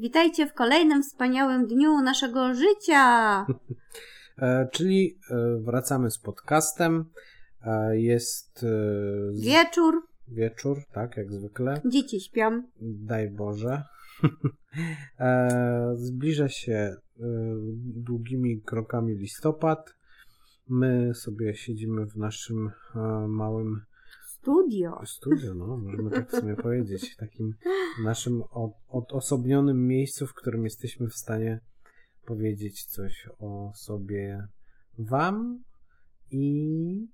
Witajcie w kolejnym wspaniałym dniu naszego życia. E, czyli e, wracamy z podcastem. E, jest wieczór. Wieczór, tak, jak zwykle. Dzieci śpią. Daj Boże. Zbliża się długimi krokami listopad. My sobie siedzimy w naszym małym studio. Studio, no, możemy tak w sumie powiedzieć. W takim naszym odosobnionym miejscu, w którym jesteśmy w stanie powiedzieć coś o sobie Wam i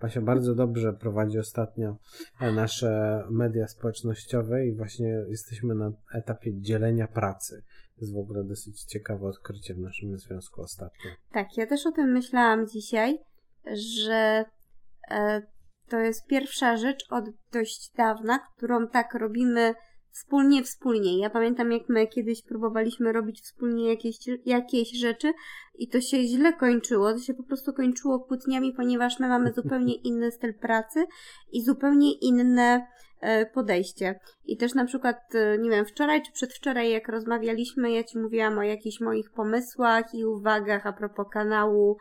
Pasia bardzo dobrze prowadzi ostatnio nasze media społecznościowe i właśnie jesteśmy na etapie dzielenia pracy. To jest w ogóle dosyć ciekawe odkrycie w naszym związku ostatnio. Tak, ja też o tym myślałam dzisiaj, że e, to jest pierwsza rzecz od dość dawna, którą tak robimy wspólnie, wspólnie. Ja pamiętam, jak my kiedyś próbowaliśmy robić wspólnie jakieś, jakieś rzeczy i to się źle kończyło. To się po prostu kończyło kłótniami, ponieważ my mamy zupełnie inny styl pracy i zupełnie inne podejście. I też na przykład, e, nie wiem, wczoraj czy przedwczoraj, jak rozmawialiśmy, ja Ci mówiłam o jakichś moich pomysłach i uwagach a propos kanału,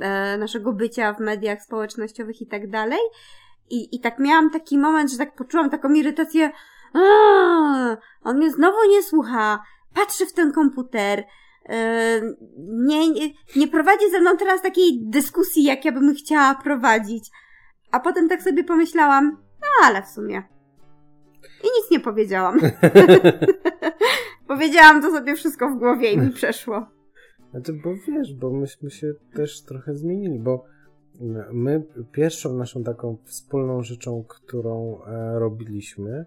e, naszego bycia w mediach społecznościowych i tak dalej. I, I tak miałam taki moment, że tak poczułam taką irytację, a, on mnie znowu nie słucha. Patrzy w ten komputer. Nie, nie, nie prowadzi ze mną teraz takiej dyskusji, jak ja bym chciała prowadzić. A potem tak sobie pomyślałam, no ale w sumie. I nic nie powiedziałam. Powiedziałam to sobie wszystko w głowie i mi przeszło. Znaczy, bo wiesz, bo myśmy się też trochę zmienili, bo my pierwszą naszą taką wspólną rzeczą, którą e, robiliśmy,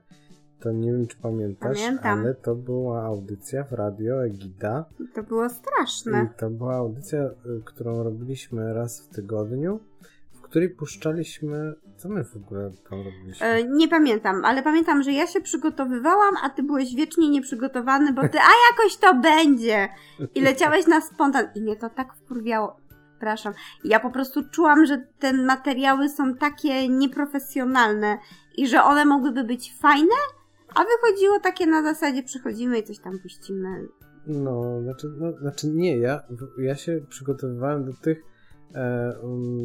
to nie wiem, czy pamiętasz, Pamiętam. ale to była audycja w Radio Egida. To było straszne. I to była audycja, y, którą robiliśmy raz w tygodniu, której puszczaliśmy... Co my w ogóle tam robiliśmy? E, nie pamiętam, ale pamiętam, że ja się przygotowywałam, a ty byłeś wiecznie nieprzygotowany, bo ty, a jakoś to będzie! I leciałeś na spontan. I mnie to tak wkurwiało przepraszam. Ja po prostu czułam, że te materiały są takie nieprofesjonalne i że one mogłyby być fajne, a wychodziło takie na zasadzie przychodzimy i coś tam puścimy. No, znaczy, no, znaczy nie, ja, ja się przygotowywałem do tych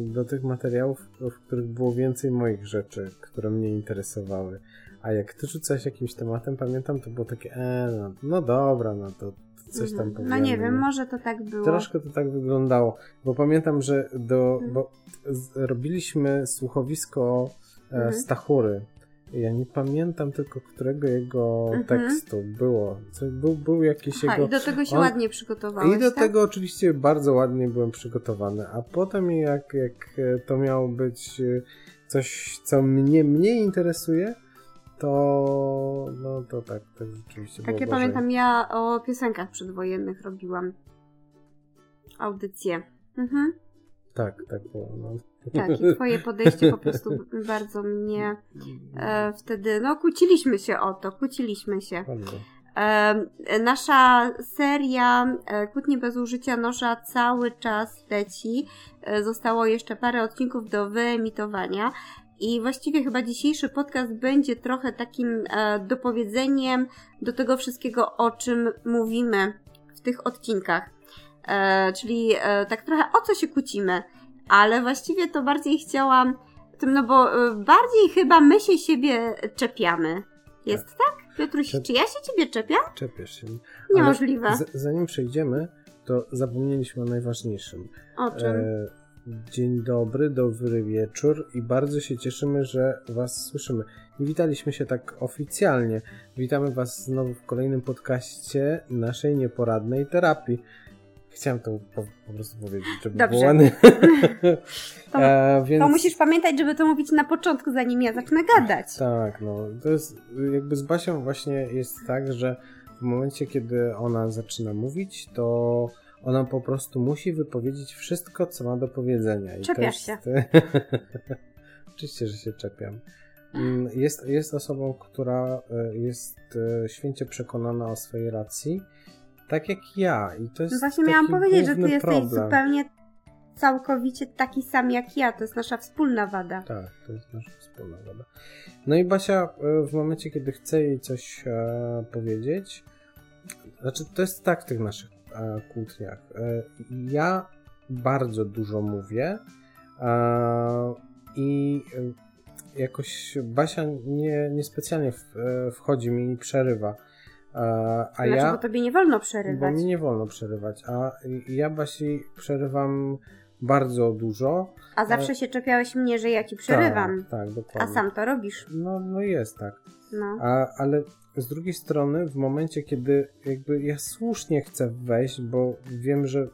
do tych materiałów, w których było więcej moich rzeczy, które mnie interesowały. A jak ty rzucałeś jakimś tematem, pamiętam, to było takie, e, no, no dobra, no to coś tam powiemy. No nie wiem, może to tak było. Troszkę to tak wyglądało, bo pamiętam, że do, bo robiliśmy słuchowisko e, mhm. Stachury ja nie pamiętam tylko, którego jego mhm. tekstu było. Był, był jakiś Aha, jego... i do tego się on... ładnie przygotowałeś, I do tak? tego oczywiście bardzo ładnie byłem przygotowany. A potem jak, jak to miało być e, coś, co mnie mniej interesuje, to no to tak, to rzeczywiście Tak, ja pamiętam, ja o piosenkach przedwojennych robiłam audycję. Mhm. Tak, tak było. No. Tak, i twoje podejście po prostu bardzo mnie e, wtedy, no kłóciliśmy się o to, kłóciliśmy się. E, nasza seria e, Kłótnie bez użycia noża cały czas leci. E, zostało jeszcze parę odcinków do wyemitowania. I właściwie chyba dzisiejszy podcast będzie trochę takim e, dopowiedzeniem do tego wszystkiego, o czym mówimy w tych odcinkach. E, czyli tak trochę o co się kłócimy ale właściwie to bardziej chciałam tym, no bo y, bardziej chyba my się siebie czepiamy. Jest tak? tak? Piotruś, Czep... czy ja się ciebie czepiam? Czepiasz się. Niemożliwe. zanim przejdziemy, to zapomnieliśmy o najważniejszym. O czym? E, dzień dobry, dobry wieczór i bardzo się cieszymy, że Was słyszymy. Nie witaliśmy się tak oficjalnie. Witamy Was znowu w kolejnym podcaście naszej nieporadnej terapii. Chciałem to po, po prostu powiedzieć, żeby Dobrze. było ładnie. To, e, więc... to musisz pamiętać, żeby to mówić na początku, zanim ja zacznę gadać. Tak, no. To jest jakby z Basią właśnie jest tak, że w momencie, kiedy ona zaczyna mówić, to ona po prostu musi wypowiedzieć wszystko, co ma do powiedzenia. I Czepiasz się. Oczywiście, że się czepiam. Mm, jest, jest osobą, która e, jest e, święcie przekonana o swojej racji tak jak ja. I to jest no właśnie miałam powiedzieć, że ty jesteś problem. zupełnie całkowicie taki sam jak ja. To jest nasza wspólna wada. Tak, to jest nasza wspólna wada. No i Basia e, w momencie, kiedy chce jej coś e, powiedzieć, znaczy to jest tak w tych naszych e, kłótniach. E, ja bardzo dużo mówię e, i e, jakoś Basia nie, niespecjalnie w, wchodzi mi i przerywa. A znaczy, ja, bo tobie nie wolno przerywać. Bo mi nie wolno przerywać, a ja Basi przerywam bardzo dużo. A zawsze się czepiałeś mnie, że ja ci przerywam. Tak, tak dokładnie. A sam to robisz. No, no jest tak. No. A, ale z drugiej strony, w momencie, kiedy jakby ja słusznie chcę wejść, bo wiem, że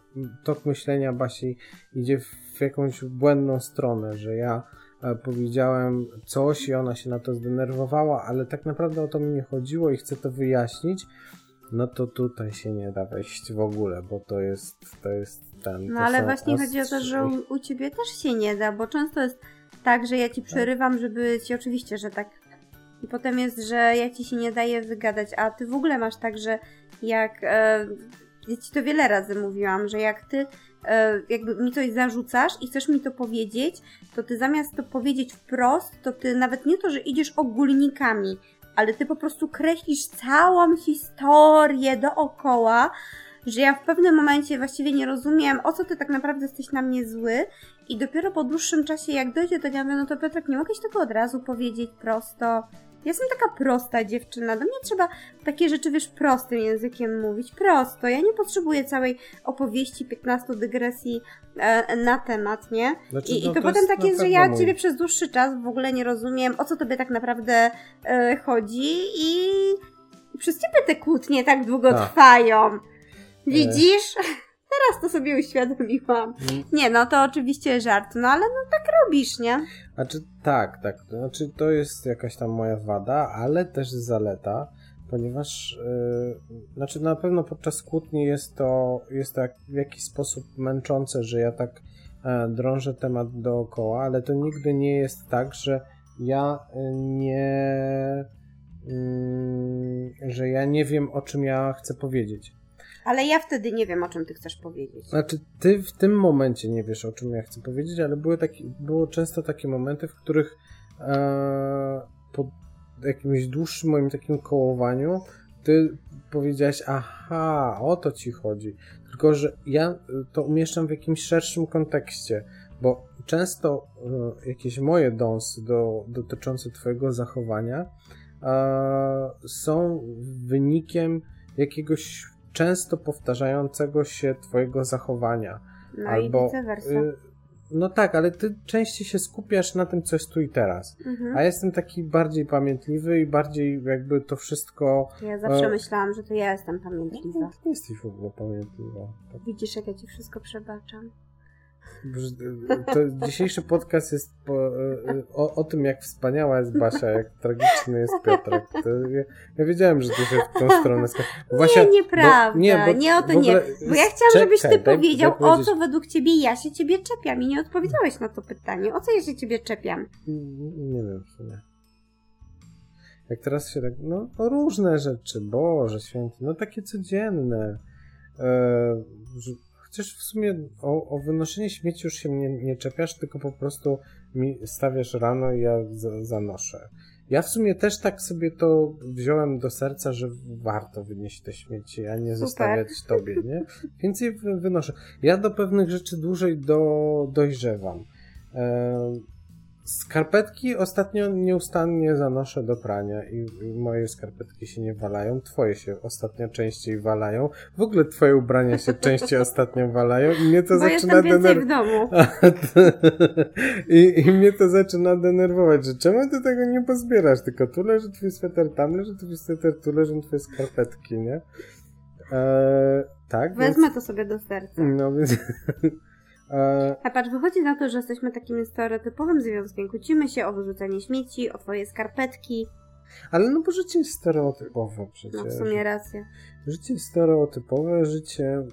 tok myślenia Basi idzie w jakąś błędną stronę, że ja powiedziałem coś i ona się na to zdenerwowała, ale tak naprawdę o to mi nie chodziło i chcę to wyjaśnić, no to tutaj się nie da wejść w ogóle, bo to jest, to jest ten. No ale właśnie chodzi o to, że u, u ciebie też się nie da, bo często jest tak, że ja ci przerywam, żeby ci oczywiście, że tak. I potem jest, że ja ci się nie daję wygadać, a ty w ogóle masz tak, że jak. E, ja ci to wiele razy mówiłam, że jak ty e, jakby mi coś zarzucasz i chcesz mi to powiedzieć, to ty zamiast to powiedzieć wprost, to ty nawet nie to, że idziesz ogólnikami, ale ty po prostu kreślisz całą historię dookoła, że ja w pewnym momencie właściwie nie rozumiem, o co ty tak naprawdę jesteś na mnie zły i dopiero po dłuższym czasie, jak dojdzie do mnie, no to Piotrek, nie mogłeś tego od razu powiedzieć prosto. Ja jestem taka prosta dziewczyna, do mnie trzeba takie rzeczy, wiesz, prostym językiem mówić, prosto. Ja nie potrzebuję całej opowieści, 15 dygresji e, na temat, nie? Znaczy, I, no I to, to potem tak jest, że ja mój- ciebie przez dłuższy czas w ogóle nie rozumiem, o co tobie tak naprawdę e, chodzi i przez ciebie te kłótnie tak długo Tak. trwają. Widzisz? Teraz to sobie uświadomiłam. Mm, Nie, no to oczywiście żart, no ale no tak robisz, nie? Znaczy tak, tak. Znaczy to jest jakaś tam moja wada, ale też zaleta, ponieważ yy, znaczy na pewno podczas kłótni jest to, jest to jak, w jakiś sposób męczące, że ja tak e, drążę temat dookoła, ale to nigdy nie jest tak, że ja y, nie mm, że ja nie wiem o czym ja chcę powiedzieć. Ale ja wtedy nie wiem, o czym ty chcesz powiedzieć. Znaczy, ty w tym momencie nie wiesz, o czym ja chcę powiedzieć, ale były taki, było często takie momenty, w których e, po jakimś dłuższym moim takim kołowaniu ty powiedziałeś, aha, o to ci chodzi. Tylko, że ja to umieszczam w jakimś szerszym kontekście, bo często e, jakieś moje dąsy do, dotyczące twojego zachowania e, są wynikiem jakiegoś często powtarzającego się twojego zachowania. No albo, i vice versa. y, no tak, ale ty częściej się skupiasz na tym, co jest tu i teraz. Mhm. A ja jestem taki bardziej pamiętliwy i bardziej jakby to wszystko... Ja zawsze e, myślałam, że to ja jestem No, pamiętliwa. ty nie jesteś w ogóle pamiętliwa. Tak, Widzisz, jak ja ci wszystko przebaczam. To dzisiejszy podcast jest po, y, o, o tym, jak wspaniała jest Basia, jak tragiczny jest Piotrek. Ja, ja wiedziałem, że ty się w tą stronę... sk- nie, nieprawda. Nie, bo o to ogóle- nie. Bo ja chciałam, żebyś ty Czekaj, daj- powiedział, daj o co według ciebie ja się ciebie czepiam i nie odpowiedziałeś na to pytanie. O co ja się ciebie czepiam? Nie wiem sumie. Jak teraz się tak, no o różne rzeczy, Boże święty, no takie codzienne. E, że, chociaż w sumie o, o wynoszenie śmieci już się nie, nie czepiasz, tylko po prostu mi stawiasz rano i ja za, zanoszę. Ja w sumie też tak sobie to wziąłem do serca, że warto wynieść te śmieci, a nie Super. zostawiać tobie, nie? Więc je wy- wynoszę. Ja do pewnych rzeczy dłużej do, dojrzewam. Skarpetki ostatnio nieustannie zanoszę do prania i, i moje skarpetki się nie walają, twoje się ostatnio częściej walają. W ogóle twoje ubrania się częściej ostatnio walają i mnie to Bo zaczyna jestem więcej w denerwować. domu. I, I mnie to zaczyna denerwować, że czemu ty tego nie pozbierasz? Tylko tu leży twój sweter, tam leży twój sweter, tu leżą twoje skarpetki, nie? Eee, tak, więc... Wezmę to sobie do serca. No więc... eee, A patrz, wychodzi na to, że jesteśmy takim stereotypowym związkiem. Kłócimy się o wyrzucanie śmieci, o twoje skarpetki. ale no bo życie jest stereotypowe przecież. No w sumie racja. Życie stereotypowe, życie.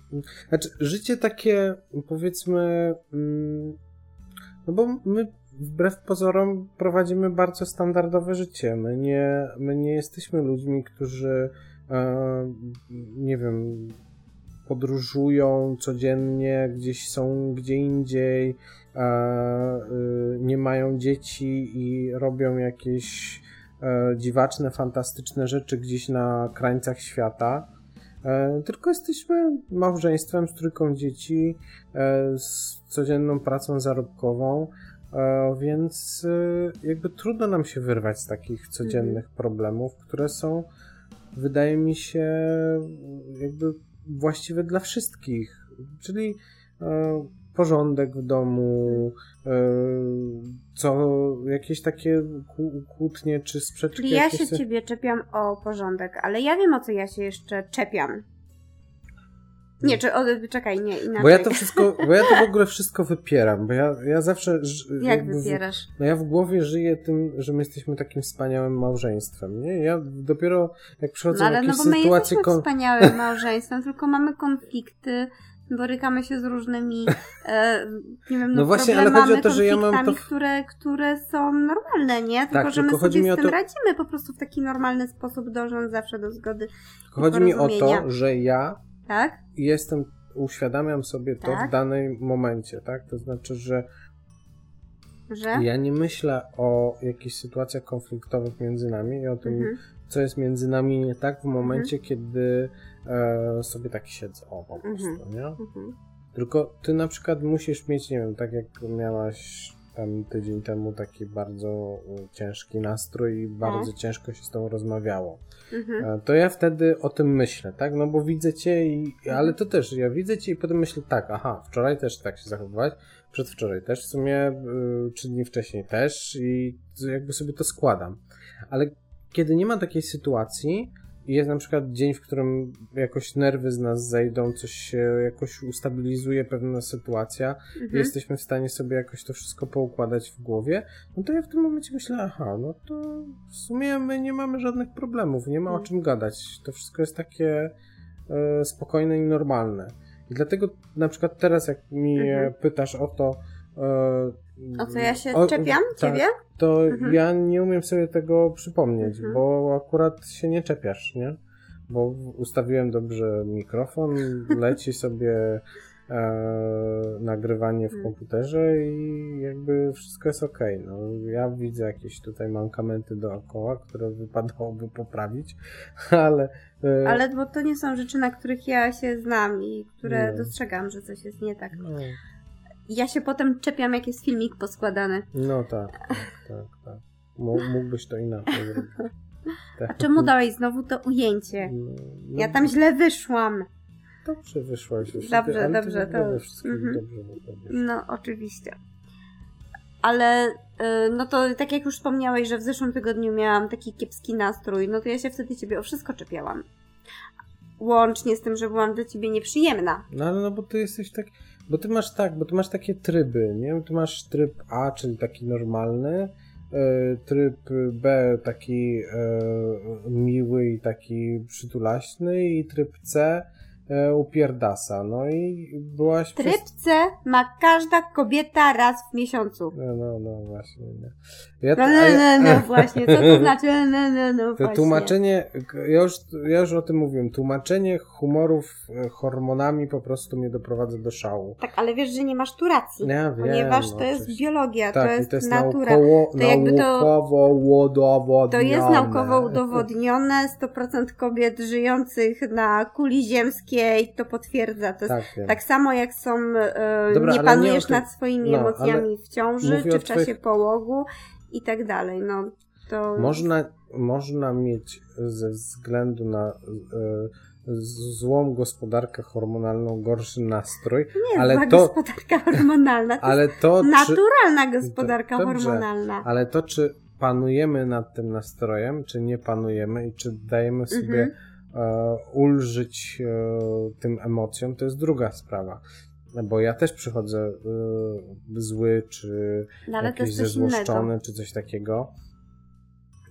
Znaczy, życie takie, powiedzmy. mm, No bo my wbrew pozorom prowadzimy bardzo standardowe życie. My nie, my nie jesteśmy ludźmi, którzy, e, nie wiem, podróżują codziennie, gdzieś są gdzie indziej, y, nie mają dzieci i robią jakieś e, dziwaczne, fantastyczne rzeczy gdzieś na krańcach świata. E, tylko jesteśmy małżeństwem z trójką dzieci, e, z codzienną pracą zarobkową, więc jakby trudno nam się wyrwać z takich codziennych Mhm. problemów, które są, wydaje mi się, jakby właściwe dla wszystkich. Czyli e, porządek w domu, e, co jakieś takie kłó- kłótnie czy sprzeczki. Czyli ja się te- ciebie czepiam o porządek, ale ja wiem o co ja się jeszcze czepiam. Nie, czy, o, czekaj, nie, inaczej. Bo ja to wszystko, bo ja to w ogóle wszystko wypieram, bo ja, ja zawsze... Jak jakby w-? No ja w głowie żyję tym, że my jesteśmy takim wspaniałym małżeństwem, nie? Ja dopiero jak przychodzą No ale no jakieś bo my sytuacje... jesteśmy kon- wspaniałym małżeństwem, tylko mamy konflikty, borykamy się z różnymi e, nie wiem, no, No właśnie, ale chodzi o to, że ja mam to które, które są normalne, nie? Tylko, Tak, że my tylko chodzi sobie mi o z tym to- radzimy po prostu w taki normalny sposób, dążąc zawsze do zgody, Tylko chodzi mi o to, że ja tak? jestem, uświadamiam sobie to Tak. w danym momencie, tak? To znaczy, że Że? ja nie myślę o jakichś sytuacjach konfliktowych między nami i o tym, Mhm. co jest między nami nie tak w momencie, kiedy e, sobie tak siedzę, o po prostu, Mhm. nie? Mhm. Tylko ty na przykład musisz mieć, nie wiem, tak jak miałaś tam tydzień temu taki bardzo e, ciężki nastrój i bardzo ciężko się z tą rozmawiało. Mhm. E, To ja wtedy o tym myślę, tak? No bo widzę cię i... Ale to też, ja widzę cię i potem myślę tak, aha, wczoraj też tak się zachowywałeś, przedwczoraj też, w sumie y, trzy dni wcześniej też i jakby sobie to składam. Ale kiedy nie ma takiej sytuacji jest na przykład dzień, w którym jakoś nerwy z nas zejdą, coś się jakoś ustabilizuje pewna sytuacja, Mhm. jesteśmy w stanie sobie jakoś to wszystko poukładać w głowie, no to ja w tym momencie myślę, aha, no to w sumie my nie mamy żadnych problemów, nie ma o Mm. czym gadać. To wszystko jest takie e, spokojne i normalne. I dlatego na przykład teraz, jak mi Mhm. pytasz o to, O co ja się o- czepiam? tak, Ciebie? to Mhm. ja nie umiem sobie tego przypomnieć, Mhm. bo akurat się nie czepiasz, nie? Bo ustawiłem dobrze mikrofon, leci sobie e, nagrywanie w Mhm. komputerze i jakby wszystko jest ok. No, ja widzę jakieś tutaj mankamenty dookoła, które wypadałoby poprawić, ale... e, Ale bo to nie są rzeczy, na których ja się znam i które Nie. dostrzegam, że coś jest nie tak. No, Ja się potem czepiam, jak jest filmik poskładany. no tak, tak, tak. tak. Mó- Mógłbyś to inaczej zrobić. Tak. A czemu dałeś znowu to ujęcie? No, Ja tam źle wyszłam. Dobrze wyszłaś. już. Dobrze, ale dobrze, Ty to- mhm. dobrze. No, oczywiście. Ale, y, no to tak jak już wspomniałeś, że w zeszłym tygodniu miałam taki kiepski nastrój, no to ja się wtedy ciebie o wszystko czepiałam. Łącznie z tym, że byłam dla ciebie nieprzyjemna. No no bo ty jesteś tak, bo ty masz tak, bo ty masz takie tryby, nie? Ty masz tryb A, czyli taki normalny, e, tryb B taki e, miły i taki przytulaśny i tryb C upierdasa. No i byłaś Tryb C ma każda kobieta raz w miesiącu. No, no, no właśnie, nie. Ja, No, a no, ja- no, no, właśnie, co to znaczy? No, no, no, To właśnie. tłumaczenie, ja już, ja już o tym mówiłem, tłumaczenie humorów e, hormonami po prostu mnie doprowadza do szału. Tak, ale wiesz, że nie masz tu racji. Ja wiem, ponieważ no, to jest biologia, Tak, to jest, to jest natura. naukowo, To jakby to- naukowo udowodnione. To jest naukowo udowodnione. 100% kobiet żyjących na kuli ziemskiej to potwierdza. To jest Tak, wiem. tak samo jak są, e, Dobra, nie nie panujesz o tym- nad swoimi no, emocjami w ciąży, czy w czasie twoich- połogu i tak dalej. No, to Można, można mieć ze względu na e, złą gospodarkę hormonalną gorszy nastrój, nie jest ale to- gospodarka hormonalna. To ale jest to czy, naturalna gospodarka Dobrze, hormonalna. ale to czy panujemy nad tym nastrojem, czy nie panujemy i czy dajemy sobie Mhm. E, ulżyć e, tym emocjom, to jest druga sprawa. Bo ja też przychodzę e, zły, czy No, jakiś innego. zezłoszczony, czy coś takiego.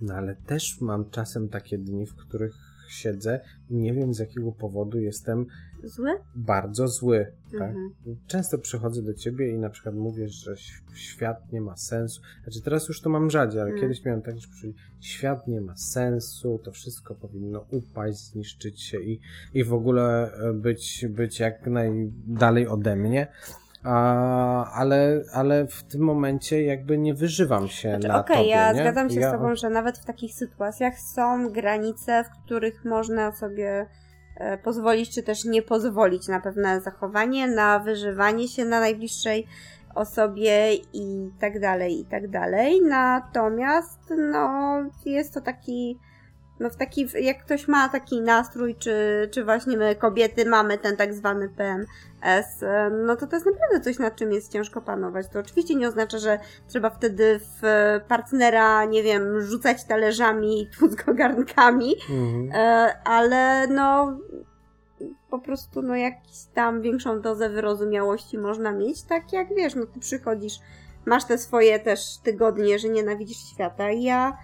No ale też mam czasem takie dni, w których siedzę i nie wiem z jakiego powodu jestem Zły? bardzo zły. Tak? Mhm. Często przychodzę do ciebie i na przykład mówię, że świat nie ma sensu. Znaczy teraz już to mam rzadziej, ale Mm. kiedyś miałem tak, że świat nie ma sensu, to wszystko powinno upaść, zniszczyć się i, i w ogóle e, być, być jak najdalej ode mnie. A, ale, ale w tym momencie jakby nie wyżywam się Znaczy, na Okej, ja nie? zgadzam się ja, z Tobą, że nawet w takich sytuacjach są granice, w których można sobie e, pozwolić, czy też nie pozwolić na pewne zachowanie, na wyżywanie się na najbliższej osobie i tak dalej, i tak dalej. Natomiast, no, jest to taki, no w taki, jak ktoś ma taki nastrój, czy, czy właśnie my kobiety mamy ten tak zwany PMS, no to to jest naprawdę coś, nad czym jest ciężko panować. To oczywiście nie oznacza, że trzeba wtedy w partnera, nie wiem, rzucać talerzami, tłuc go garnkami, mhm. E, ale no po prostu no jakiś tam większą dozę wyrozumiałości można mieć, tak jak wiesz, no ty przychodzisz, masz te swoje też tygodnie, że nienawidzisz świata i ja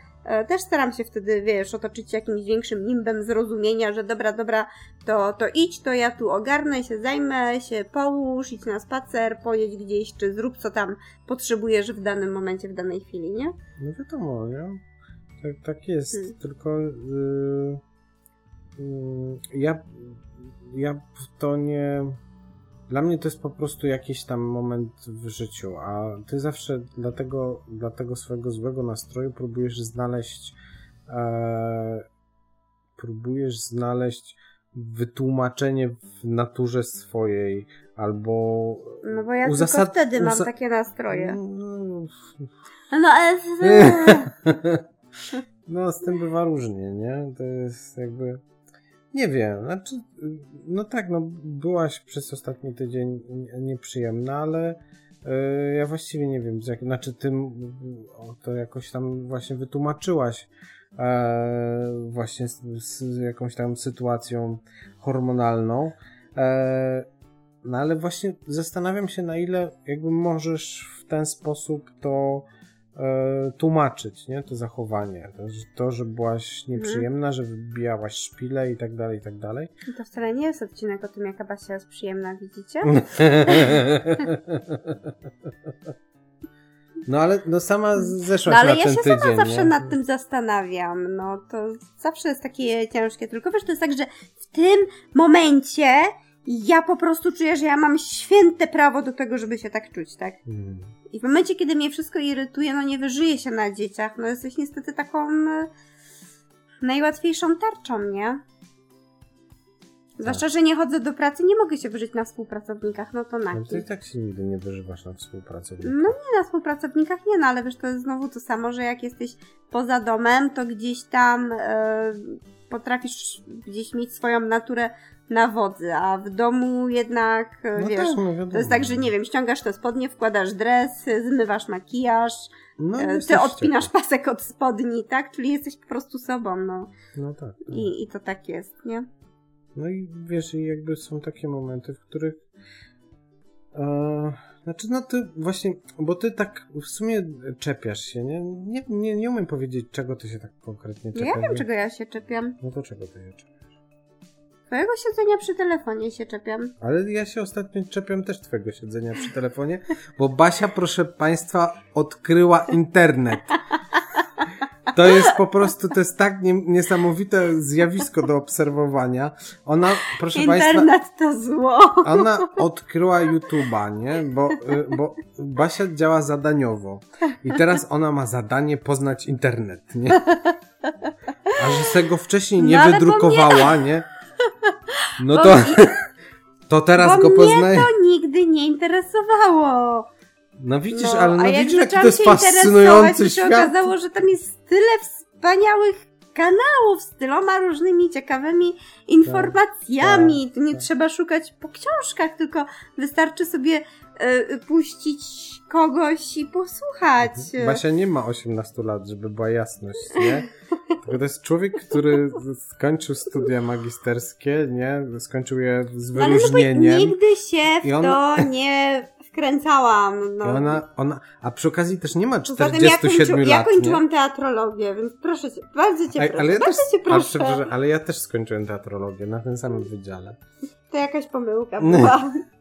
też staram się wtedy, wiesz, otoczyć jakimś większym nimbem zrozumienia, że dobra, dobra, to, to idź, to ja tu ogarnę, się zajmę, się połóż, idź na spacer, pojedź gdzieś, czy zrób co tam potrzebujesz w danym momencie, w danej chwili, nie? No wiadomo, nie? Tak, tak jest, hmm. tylko yy, yy, ja ja to nie. Dla mnie to jest po prostu jakiś tam moment w życiu, a ty zawsze dla tego, dla tego swojego złego nastroju próbujesz znaleźć. E, próbujesz znaleźć wytłumaczenie w naturze swojej, albo. No bo ja uzasad... tylko wtedy mam takie nastroje. No, no, ale... no, z tym bywa różnie, nie? To jest jakby. Nie wiem, znaczy, no tak, no byłaś przez ostatni tydzień nieprzyjemna, ale yy, ja właściwie nie wiem, jak, znaczy ty to jakoś tam właśnie wytłumaczyłaś e, właśnie z, z, jakąś tam sytuacją hormonalną, e, no ale właśnie zastanawiam się na ile jakby możesz w ten sposób to tłumaczyć, nie? To zachowanie. To, to, że byłaś nieprzyjemna, że wybijałaś szpile i tak dalej, i tak dalej. To wcale nie jest odcinek o tym, jaka Basia jest przyjemna, widzicie? No ale no sama zeszłaś no, ale na ja ten tydzień. Ale ja się sama zawsze nad tym zastanawiam. No to zawsze jest takie ciężkie. Tylko wiesz, to jest tak, że w tym momencie ja po prostu czuję, że ja mam święte prawo do tego, żeby się tak czuć, tak? Hmm. I w momencie, kiedy mnie wszystko irytuje, no nie wyżyje się na dzieciach, no jesteś niestety taką y, najłatwiejszą tarczą, nie? Zwłaszcza, tak. że nie chodzę do pracy, nie mogę się wyżyć na współpracownikach, no to na no to i tak się nigdy nie wyżywasz na współpracownikach. No nie na współpracownikach, nie, no ale wiesz, to jest znowu to samo, że jak jesteś poza domem, to gdzieś tam e, potrafisz gdzieś mieć swoją naturę na wodzy, a w domu jednak, no wiesz, tak, no to jest tak, że nie wiem, ściągasz te spodnie, wkładasz dres, zmywasz makijaż, no, e, ty odpinasz pasek od spodni, tak? Czyli jesteś po prostu sobą, no. No tak. tak. I, I to tak jest, nie? No i wiesz, i jakby są takie momenty, w których e, znaczy, no ty właśnie, bo ty tak w sumie czepiasz się, nie? Nie, nie, nie umiem powiedzieć, czego ty się tak konkretnie czepiasz. Ja wiem, czego ja się czepiam. No to czego ty się czepiasz? Twojego siedzenia przy telefonie się czepiam. Ale ja się ostatnio czepiam też twojego siedzenia przy telefonie, bo Basia, proszę państwa, odkryła internet. To jest po prostu, to jest tak nie, niesamowite zjawisko do obserwowania. Ona, proszę Internet Państwa... Internet to zło. Ona odkryła YouTube'a, nie? Bo, y, bo Basia działa zadaniowo. I teraz ona ma zadanie poznać internet, nie? A że se go wcześniej nie no, wydrukowała, nie? No to, to teraz go poznaje. Mnie to nigdy nie interesowało. No widzisz, no, ale no widzisz, jaki to jest fascynujący świat. się okazało, że tam jest tyle wspaniałych kanałów z tyloma różnymi ciekawymi informacjami. Tak, tak, nie tak. trzeba szukać po książkach, tylko wystarczy sobie puścić kogoś i posłuchać. Mhm. Basia nie ma 18 lat, żeby była jasność, nie? Tylko to jest człowiek, który skończył studia magisterskie, nie? Skończył je z wyróżnieniem. Ale no nigdy się w on... to nie wkręcałam. No. I ona, ona, a przy okazji też nie ma 47 ja kończy, lat. Ja kończyłam nie? teatrologię, więc proszę cię, bardzo cię proszę. Ale ja, też, cię proszę. Ale, ale ja też skończyłem teatrologię na tym samym wydziale. To jakaś pomyłka była.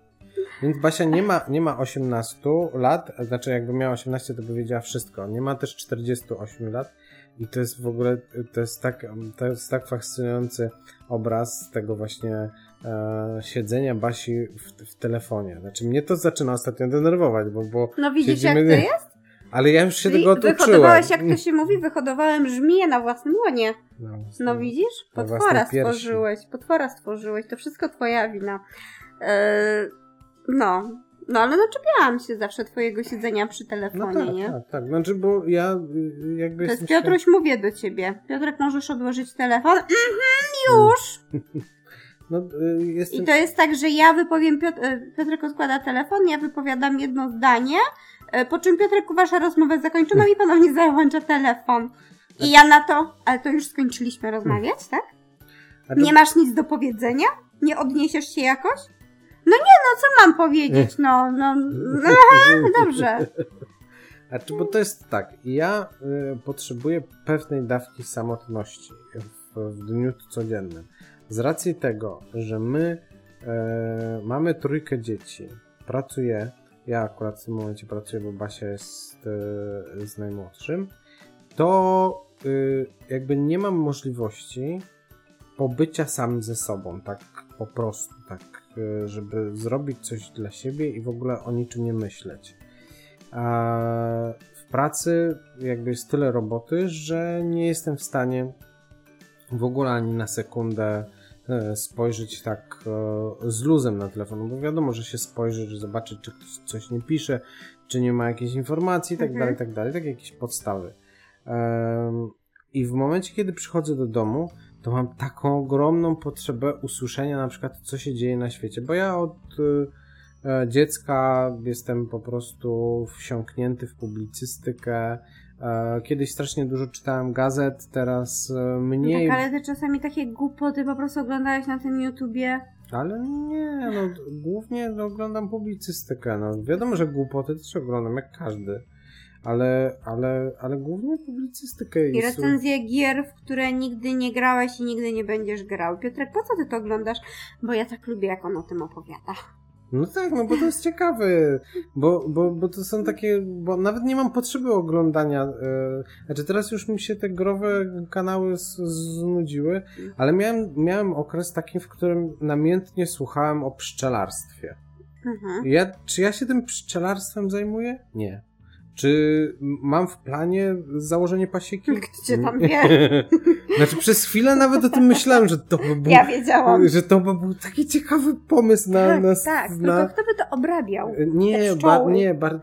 Więc Basia nie ma, nie ma 18 lat, znaczy jakby miała 18, to by wiedziała wszystko. Nie ma też 48 lat. I to jest w ogóle, to jest tak, to jest tak fascynujący obraz tego właśnie e, siedzenia Basi w, w, telefonie. Znaczy mnie to zaczyna ostatnio denerwować, bo, bo No widzisz siedzimy... jak to jest? Ale ja już się Czyli tego oduczyłem. Wyhodowałeś, jak to się mówi, wyhodowałem żmiję na własnym łonie. No, No widzisz? Potwora stworzyłeś, potwora stworzyłeś, to wszystko twoja wina. Eee, no, no ale naczepiałam się zawsze twojego siedzenia przy No telefonie, tak, nie? tak, tak. Znaczy, bo ja y, jakby To jest Piotruś, mówię do ciebie. Piotrek, możesz odłożyć telefon? Mhm, już! No, y, jestem... I to jest tak, że ja wypowiem, Piotr, e, Piotrek odkłada telefon, ja wypowiadam jedno zdanie, po czym Piotrek uważa rozmowę zakończoną i ponownie załącza telefon. I ja na to, ale to już skończyliśmy rozmawiać, tak? A to- Nie masz nic do powiedzenia? Nie odniesiesz się jakoś? No nie, no co mam powiedzieć, no, no, no dobrze. A czy, bo to jest tak, ja y, potrzebuję pewnej dawki samotności w, w dniu codziennym. Z racji tego, że my e, mamy trójkę dzieci, pracuję, ja akurat w tym momencie pracuję, bo Basia jest e, z najmłodszym, to y, jakby nie mam możliwości pobycia sam ze sobą, tak po prostu, tak, y, żeby zrobić coś dla siebie i w ogóle o niczym nie myśleć. A w pracy jakby jest tyle roboty, że nie jestem w stanie w ogóle ani na sekundę e, spojrzeć tak e, z luzem na telefon, bo wiadomo, że się spojrzy, zobaczy, czy ktoś coś nie pisze, czy nie ma jakiejś informacji, tak Mhm. dalej, tak dalej, tak jakieś podstawy. I w momencie, kiedy przychodzę do domu, to mam taką ogromną potrzebę usłyszenia na przykład, co się dzieje na świecie, bo ja od e, dziecka jestem po prostu wsiąknięty w publicystykę. E, Kiedyś strasznie dużo czytałem gazet, teraz e, mniej. Tak, ale ty czasami takie głupoty po prostu oglądałeś na tym YouTubie. Ale nie, no głównie oglądam publicystykę. No, wiadomo, że głupoty też oglądam, jak każdy. Ale, ale, ale głównie publicystykę. I i recenzje gier, w które nigdy nie grałeś i nigdy nie będziesz grał. Piotrek, po co ty to oglądasz? Bo ja tak lubię, jak on o tym opowiada. No tak, no bo to jest ciekawe, bo, bo, bo to są takie, bo nawet nie mam potrzeby oglądania, e, znaczy teraz już mi się te growe kanały znudziły, ale miałem, miałem okres taki, w którym namiętnie słuchałem o pszczelarstwie. Mhm. Ja, czy ja się tym pszczelarstwem zajmuję? Nie. Czy mam w planie założenie pasieki? Gdzie tam wie? Znaczy przez chwilę nawet o tym myślałem, że to by był, Ja wiedziałam. że to by był taki ciekawy pomysł na... tak, na, tak, na, tylko kto by to obrabiał? nie, Te ba, pszczoły. nie bar,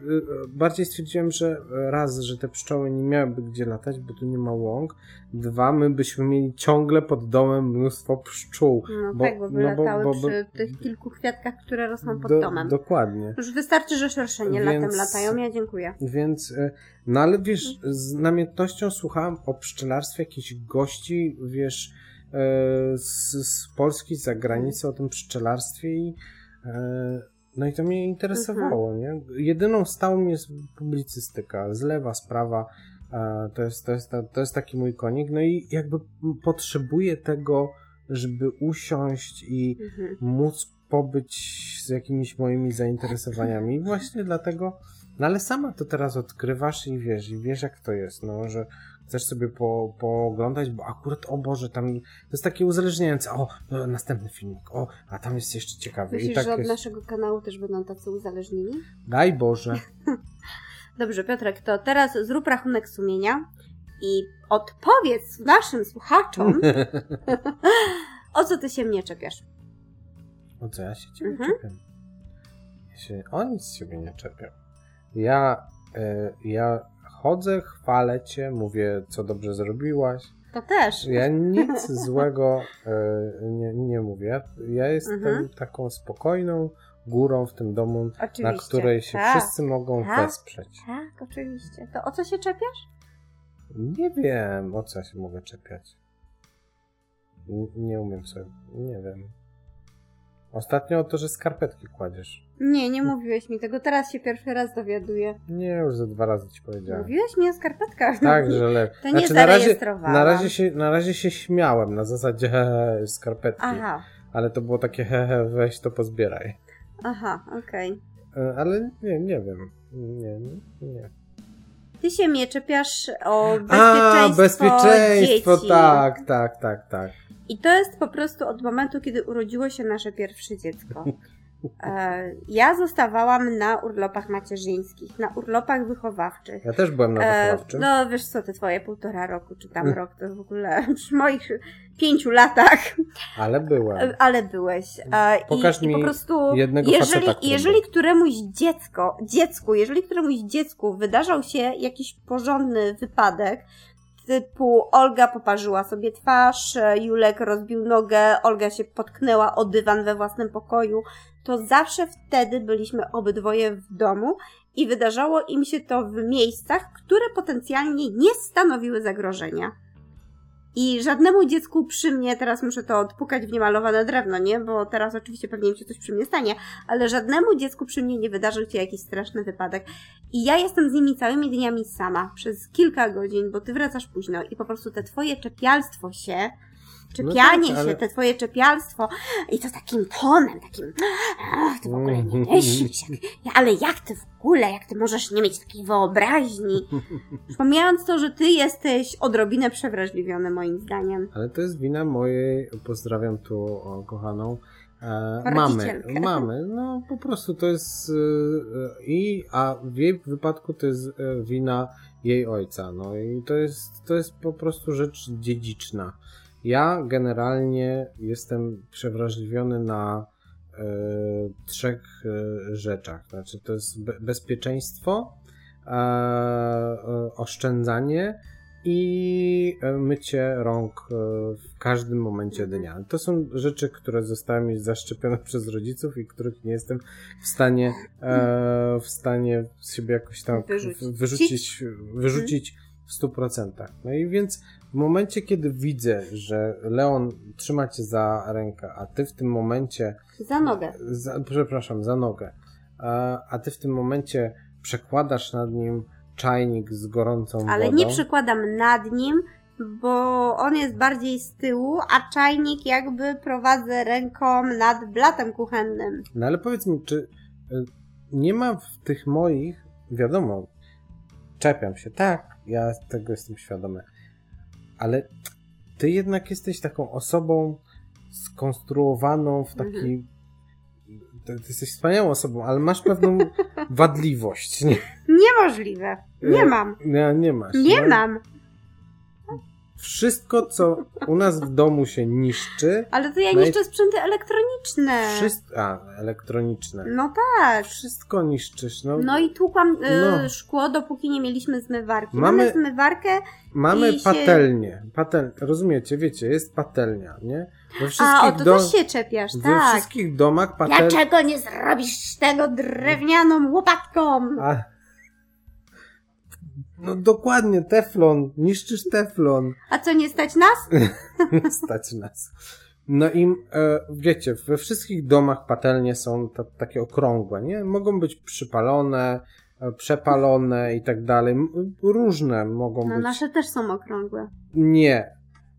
bardziej stwierdziłem, że raz, że te pszczoły nie miałyby gdzie latać, bo tu nie ma łąk. Dwa, my byśmy mieli ciągle pod domem mnóstwo pszczół. No bo- tak, bo by no bo- latały bo- przy tych kilku kwiatkach, które rosną pod Do- domem. Dokładnie. Już wystarczy, że szerszenie Więc- latem latają, ja dziękuję. Więc, e, no ale wiesz, z namiętnością słuchałem o pszczelarstwie jakichś gości, wiesz, e, z, z Polski, z zagranicy o tym pszczelarstwie i e, no i to mnie interesowało, nie? Jedyną stałą jest publicystyka, z lewa, z prawa, to jest, to, jest, to jest taki mój konik, no i jakby potrzebuję tego, żeby usiąść i Mhm. móc pobyć z jakimiś moimi zainteresowaniami. I właśnie dlatego, no ale sama to teraz odkrywasz i wiesz, i wiesz jak to jest, no, że chcesz sobie po, pooglądać, bo akurat, o Boże, tam to jest takie uzależniające, o, no, następny filmik, o, a tam jest jeszcze ciekawy. I Myślisz, tak że od jest. naszego kanału też będą tacy uzależnieni? Daj Boże. Dobrze, Piotrek, to teraz zrób rachunek sumienia i odpowiedz naszym słuchaczom, o co ty się mnie czepiasz. O co ja się ciebie Mhm. czepiam? Ja się o nic z ciebie nie czepiam. Ja, e, ja chodzę, chwalę cię, mówię, co dobrze zrobiłaś. To też. Ja nic złego e, nie, nie mówię. Ja jestem Mhm. taką spokojną górą w tym domu, Oczywiście. na której się tak, wszyscy mogą tak. wesprzeć. Tak, oczywiście. To o co się czepiasz? Nie wiem, o co ja się mogę czepiać. N- Nie umiem sobie, nie wiem. Ostatnio o to, że skarpetki kładziesz. Nie, nie mówiłeś mi tego. Teraz się pierwszy raz dowiaduję. Nie, już ze dwa razy ci powiedziałem. Mówiłeś mi o skarpetkach. Tak, że lepiej. To nie na razie, na, razie się, na razie się śmiałem, na zasadzie hehe, skarpetki. Aha, Ale to było takie hehe, weź to pozbieraj. aha, okej. E, Ale nie, nie wiem. Nie, nie. Ty się mnie czepiasz o A, bezpieczeństwo bezpieczeństwo, dzieci. tak, tak, tak, tak. I to jest po prostu od momentu, kiedy urodziło się nasze pierwsze dziecko. E, ja zostawałam na urlopach macierzyńskich, na urlopach wychowawczych. Ja też byłem na E, wychowawczym. no wiesz co, te twoje półtora roku, czy tam rok, to w ogóle przy moich pięciu latach, Ale byłem. e, ale byłeś. Pokaż i, mi I po prostu, jednego jeżeli, faceta, jeżeli któremuś dziecko, dziecku, jeżeli któremuś dziecku wydarzał się jakiś porządny wypadek, typu Olga poparzyła sobie twarz, e, Julek rozbił nogę, Olga się potknęła o dywan we własnym pokoju, to zawsze wtedy byliśmy obydwoje w domu i wydarzało im się to w miejscach, które potencjalnie nie stanowiły zagrożenia. I żadnemu dziecku przy mnie, teraz muszę to odpukać w niemalowane drewno, nie? Bo teraz oczywiście pewnie mi się coś przy mnie stanie, ale żadnemu dziecku przy mnie nie wydarzył się jakiś straszny wypadek. I ja jestem z nimi całymi dniami sama, przez kilka godzin, bo ty wracasz późno i po prostu te twoje czepialstwo się, czepianie tak, ale- się, te twoje czepialstwo i to takim tonem, takim ach, ty w ogóle nie myślisz, jak, ale jak ty w ogóle, jak ty możesz nie mieć takiej wyobraźni? Pomijając to, że ty jesteś odrobinę przewrażliwiony moim zdaniem. Ale to jest wina mojej, pozdrawiam tu o, kochaną, e, mamy. Mamy, no po prostu to jest e, e, i, a w jej wypadku to jest e, wina jej ojca, no i to jest, to jest po prostu rzecz dziedziczna. Ja generalnie jestem przewrażliwiony na e, trzech e, rzeczach. Znaczy, to jest be bezpieczeństwo, e, oszczędzanie i mycie rąk w każdym momencie dnia. To są rzeczy, które zostały mi zaszczepione przez rodziców i których nie jestem w stanie w stanie z siebie jakoś tam Wyrzucić. wyrzucić, wyrzucić w stu procentach. No i więc w momencie, kiedy widzę, że Leon trzyma cię za rękę, a ty w tym momencie Za nogę. za, przepraszam, za nogę. A, a ty w tym momencie przekładasz nad nim czajnik z gorącą Ale wodą. nie przykładam nad nim, bo on jest bardziej z tyłu, a czajnik jakby prowadzę ręką nad blatem kuchennym. No ale powiedz mi, czy y, nie ma w tych moich, wiadomo, czepiam się, tak, ja tego jestem świadomy, ale ty jednak jesteś taką osobą skonstruowaną w taki. Ty, ty jesteś wspaniałą osobą, ale masz pewną wadliwość. Nie, Niemożliwe. Nie E, mam. nie, nie masz. Nie no. mam. Wszystko, co u nas w domu się niszczy, Ale to ja i- niszczę sprzęty elektroniczne. wszystko. A, elektroniczne. No tak. Wszystko niszczysz. No, No i tłukłam y, No. szkło, dopóki nie mieliśmy zmywarki. Mamy- Mamy zmywarkę, Mamy i się- patelnię. Patel... Rozumiecie, wiecie, jest patelnia, nie? We wszystkich, a o to do... też się czepiasz, we tak. wszystkich domach patel... Dlaczego nie zrobisz tego drewnianą łopatką? A... No dokładnie, teflon. Niszczysz teflon. A co, nie stać nas? Nie stać nas. No i e, wiecie, we wszystkich domach patelnie są ta, takie okrągłe, nie? Mogą być przypalone, e, przepalone i tak dalej. Różne mogą No być. nasze też są okrągłe. Nie.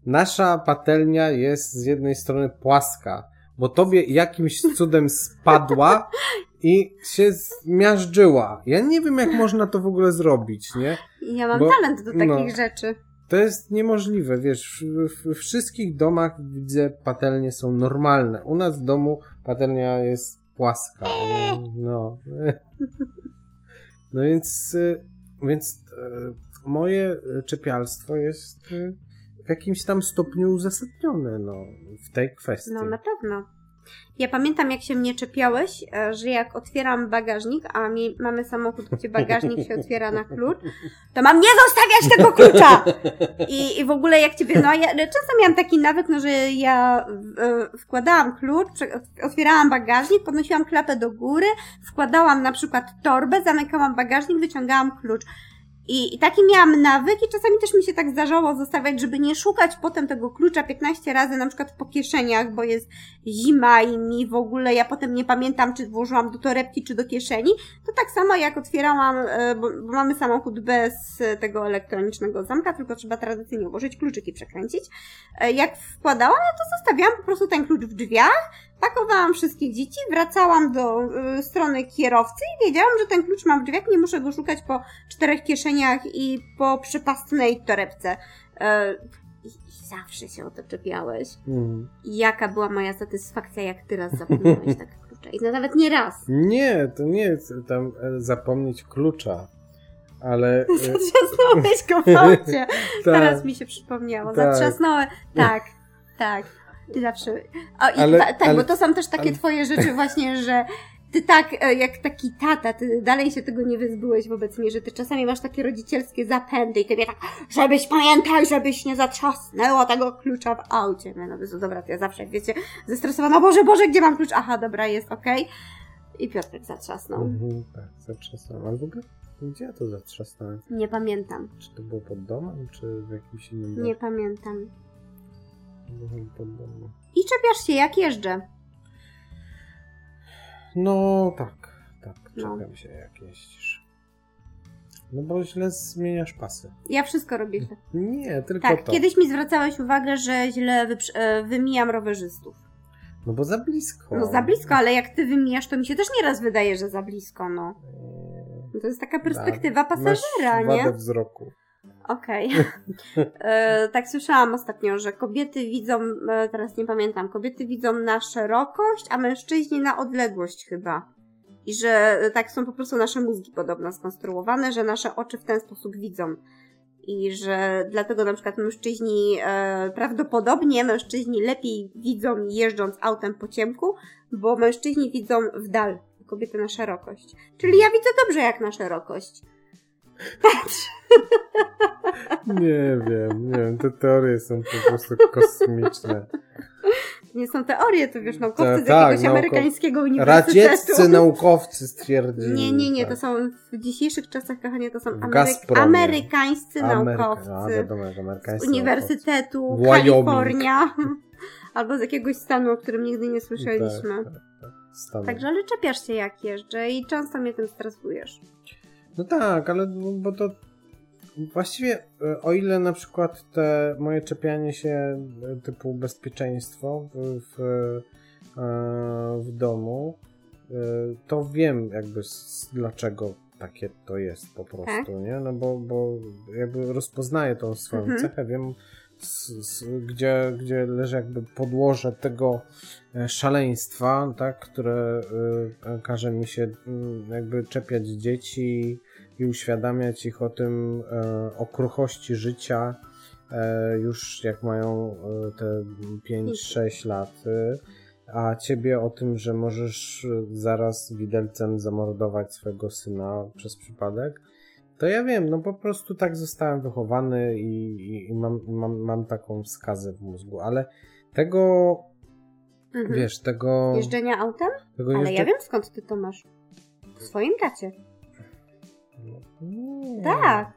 Nasza patelnia jest z jednej strony płaska, bo tobie jakimś cudem spadła i się zmiażdżyła. Ja nie wiem, jak można to w ogóle zrobić, nie? I ja mam Bo- talent do takich no. rzeczy. To jest niemożliwe, wiesz, w, w wszystkich domach widzę patelnie są normalne. U nas w domu patelnia jest płaska. No. No więc, y, więc y, moje czepialstwo jest y, w jakimś tam stopniu uzasadnione, no, w tej kwestii. No na pewno. Ja pamiętam, jak się mnie czepiałeś, e, że jak otwieram bagażnik, a mi, mamy samochód, gdzie bagażnik się otwiera na klucz, to mam nie zostawiać tego klucza! I, i w ogóle jak ciebie, no ja często miałam taki nawyk, no że ja e, wkładałam klucz, otwierałam bagażnik, podnosiłam klapę do góry, wkładałam na przykład torbę, zamykałam bagażnik, wyciągałam klucz. I, I taki miałam nawyk i czasami też mi się tak zdarzało zostawiać, żeby nie szukać potem tego klucza 15 razy na przykład po kieszeniach, bo jest zima i mi w ogóle ja potem nie pamiętam, czy włożyłam do torebki, czy do kieszeni. To tak samo jak otwierałam, e, bo, bo mamy samochód bez e, tego elektronicznego zamka, tylko trzeba tradycyjnie włożyć kluczyk i przekręcić. E, Jak wkładałam, no to zostawiałam po prostu ten klucz w drzwiach, pakowałam wszystkie dzieci, wracałam do y, strony kierowcy i wiedziałam, że ten klucz mam w drzwiach, nie muszę go szukać po czterech kieszeniach i po przypastnej torebce. E, I, I zawsze się o to czepiałeś. Mm. I jaka była moja satysfakcja, jak ty raz zapomniałeś tak klucza. I nawet nie raz. Nie, to nie jest tam e, zapomnieć klucza, ale... e, Zatrzasnąłeś go w aucie. tak, Teraz mi się przypomniało. Tak. Zatrzasnąłem. Tak, tak. Ty zawsze. O, i Ale- ta, tak, ale- bo to są też takie ale- twoje rzeczy właśnie, że ty tak, e, jak taki tata, ty dalej się tego nie wyzbyłeś wobec mnie, że ty czasami masz takie rodzicielskie zapędy i tobie tak, żebyś pamiętaj, żebyś nie zatrzasnęło tego klucza w aucie. No, no dobra, to ja zawsze, wiecie, zestresowana, Boże, Boże, gdzie mam klucz? Aha, dobra, jest, okej. I Piotrek zatrzasnął. Mhm, tak, zatrzasnąłem. Ale w ogóle, gdzie ja to zatrzasnąłem? Nie pamiętam, Czy to było pod domem, czy w jakimś innym nie pamiętam. Domem. I czepiasz się, jak jeżdżę. No tak, tak, No. czekam się jak jeździsz. No bo źle zmieniasz pasy. Ja wszystko robię źle. Nie, tylko Tak, to. kiedyś mi zwracałeś uwagę, że źle wyprz- e, wymijam rowerzystów. No bo za blisko. No za blisko, ale jak ty wymijasz, to mi się też nieraz wydaje, że za blisko, no. Eee, To jest taka perspektywa masz pasażera, wadę nie? wzroku. Okej. E, tak słyszałam ostatnio, że kobiety widzą, e, teraz nie pamiętam, kobiety widzą na szerokość, a mężczyźni na odległość chyba. I że e, tak są po prostu nasze mózgi podobno skonstruowane, że nasze oczy w ten sposób widzą. I że dlatego na przykład mężczyźni, e, prawdopodobnie mężczyźni lepiej widzą jeżdżąc autem po ciemku, bo mężczyźni widzą w dal, kobiety na szerokość. Czyli ja widzę dobrze jak na szerokość. Patrz. Nie wiem, nie wiem, te teorie są po prostu kosmiczne. Nie są teorie, to wiesz, naukowcy Ta- z tak, jakiegoś nauko- amerykańskiego uniwersytetu. Radzieccy naukowcy stwierdzili. Nie, nie, nie, tak. to są w dzisiejszych czasach, kochanie, to są Gazpromie. amerykańscy Ameryka- naukowcy A, wiadomo, jak z amerykańscy Uniwersytetu. Kalifornia albo z jakiegoś stanu, o którym nigdy nie słyszeliśmy. Tak, tak, tak. Także ale czepiasz się jak jeżdżę i często mnie tym stresujesz. No tak, ale bo to właściwie e, o ile na przykład te moje czepianie się e, typu bezpieczeństwo w, w, e, w domu, to wiem jakby s- dlaczego takie to jest po prostu, Tak? nie? No bo, bo jakby rozpoznaję tą swoją Mhm. cechę, wiem s, s, gdzie, gdzie leży jakby podłoże tego szaleństwa, tak, które e, każe mi się mm, jakby czepiać dzieci i uświadamiać ich o tym, e, o kruchości życia e, już jak mają e, te 5-6 lat, e, a ciebie o tym, że możesz zaraz widelcem zamordować swojego syna przez przypadek, to ja wiem, no po prostu tak zostałem wychowany i, i, i mam, mam, mam taką wskazę w mózgu, ale tego, Mhm. wiesz, tego... Jeżdżenia autem? tego Ale jeżdżę- ja wiem skąd ty to masz. W swoim tacie. Nie. Tak.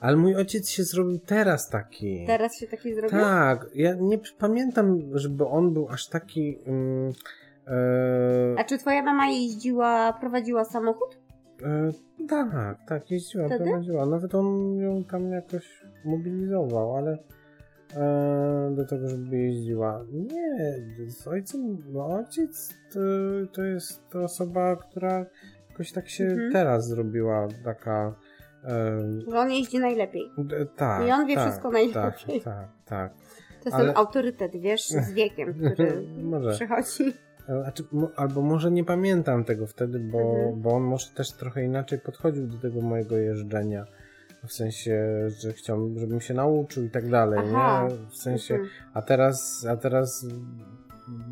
Ale mój ojciec się zrobił teraz taki. Teraz się taki zrobił? Tak, ja nie pamiętam, żeby on był aż taki. Mm, e, A czy twoja mama jeździła, prowadziła samochód? e, tak, tak, jeździła, Wtedy? prowadziła. Nawet on ją tam jakoś mobilizował, ale e, do tego, żeby jeździła. Nie, z ojcem, no ojciec to, to jest osoba, która jakoś tak się Mhm. teraz zrobiła taka. E, Że on jeździ najlepiej. d- tak. I on wie tak, wszystko najlepiej. Tak, tak, tak. To jest Ale- ten autorytet, wiesz, z wiekiem, który Może. przychodzi. Znaczy, albo może nie pamiętam tego wtedy, bo, Mhm. bo on może też trochę inaczej podchodził do tego mojego jeżdżenia. W sensie, że chciał, żebym się nauczył i tak dalej, Aha. nie? W sensie, Mhm. a teraz, a teraz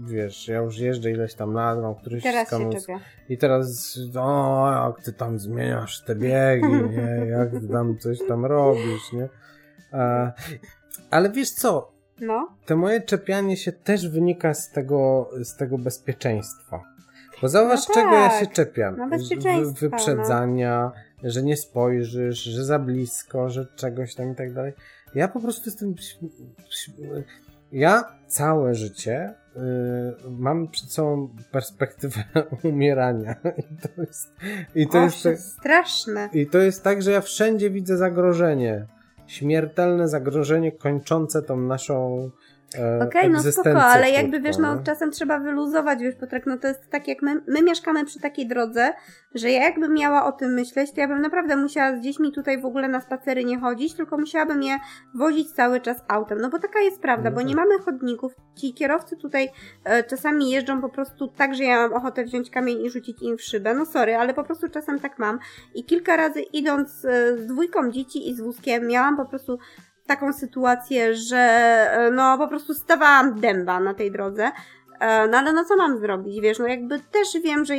wiesz, ja już jeżdżę ileś tam lat, mam któryś Teraz czepia. i teraz, o, jak ty tam zmieniasz te biegi, nie? Jak ty tam coś tam robisz, nie? A, ale wiesz co, No, to moje czepianie się też wynika z tego, z tego bezpieczeństwa. Bo zauważ, No czego ja tak, się czepiam. no bezpieczeństwa, Wy- Wyprzedzania, że nie spojrzysz, że za blisko, że czegoś tam i tak dalej. Ja po prostu jestem... Ja całe życie mam przed sobą perspektywę umierania. I to jest... I to jest tak- straszne. i to jest tak, że ja wszędzie widzę zagrożenie. Śmiertelne zagrożenie kończące tą naszą Okej, okay, no spoko, ale jakby wiesz, no nie? czasem trzeba wyluzować, wiesz, Piotrek, no to jest tak jak my, my mieszkamy przy takiej drodze, że ja jakbym miała o tym myśleć, to ja bym naprawdę musiała z dziećmi tutaj w ogóle na spacery nie chodzić, tylko musiałabym je wozić cały czas autem, no bo taka jest prawda, No bo nie tak. mamy chodników, ci kierowcy tutaj e, czasami jeżdżą po prostu tak, że ja mam ochotę wziąć kamień i rzucić im w szybę, no sorry, ale po prostu czasem tak mam i kilka razy idąc e, z dwójką dzieci i z wózkiem miałam po prostu taką sytuację, że e, no po prostu stawałam dęba na tej drodze. E, No ale no co mam zrobić, wiesz, no jakby też wiem, że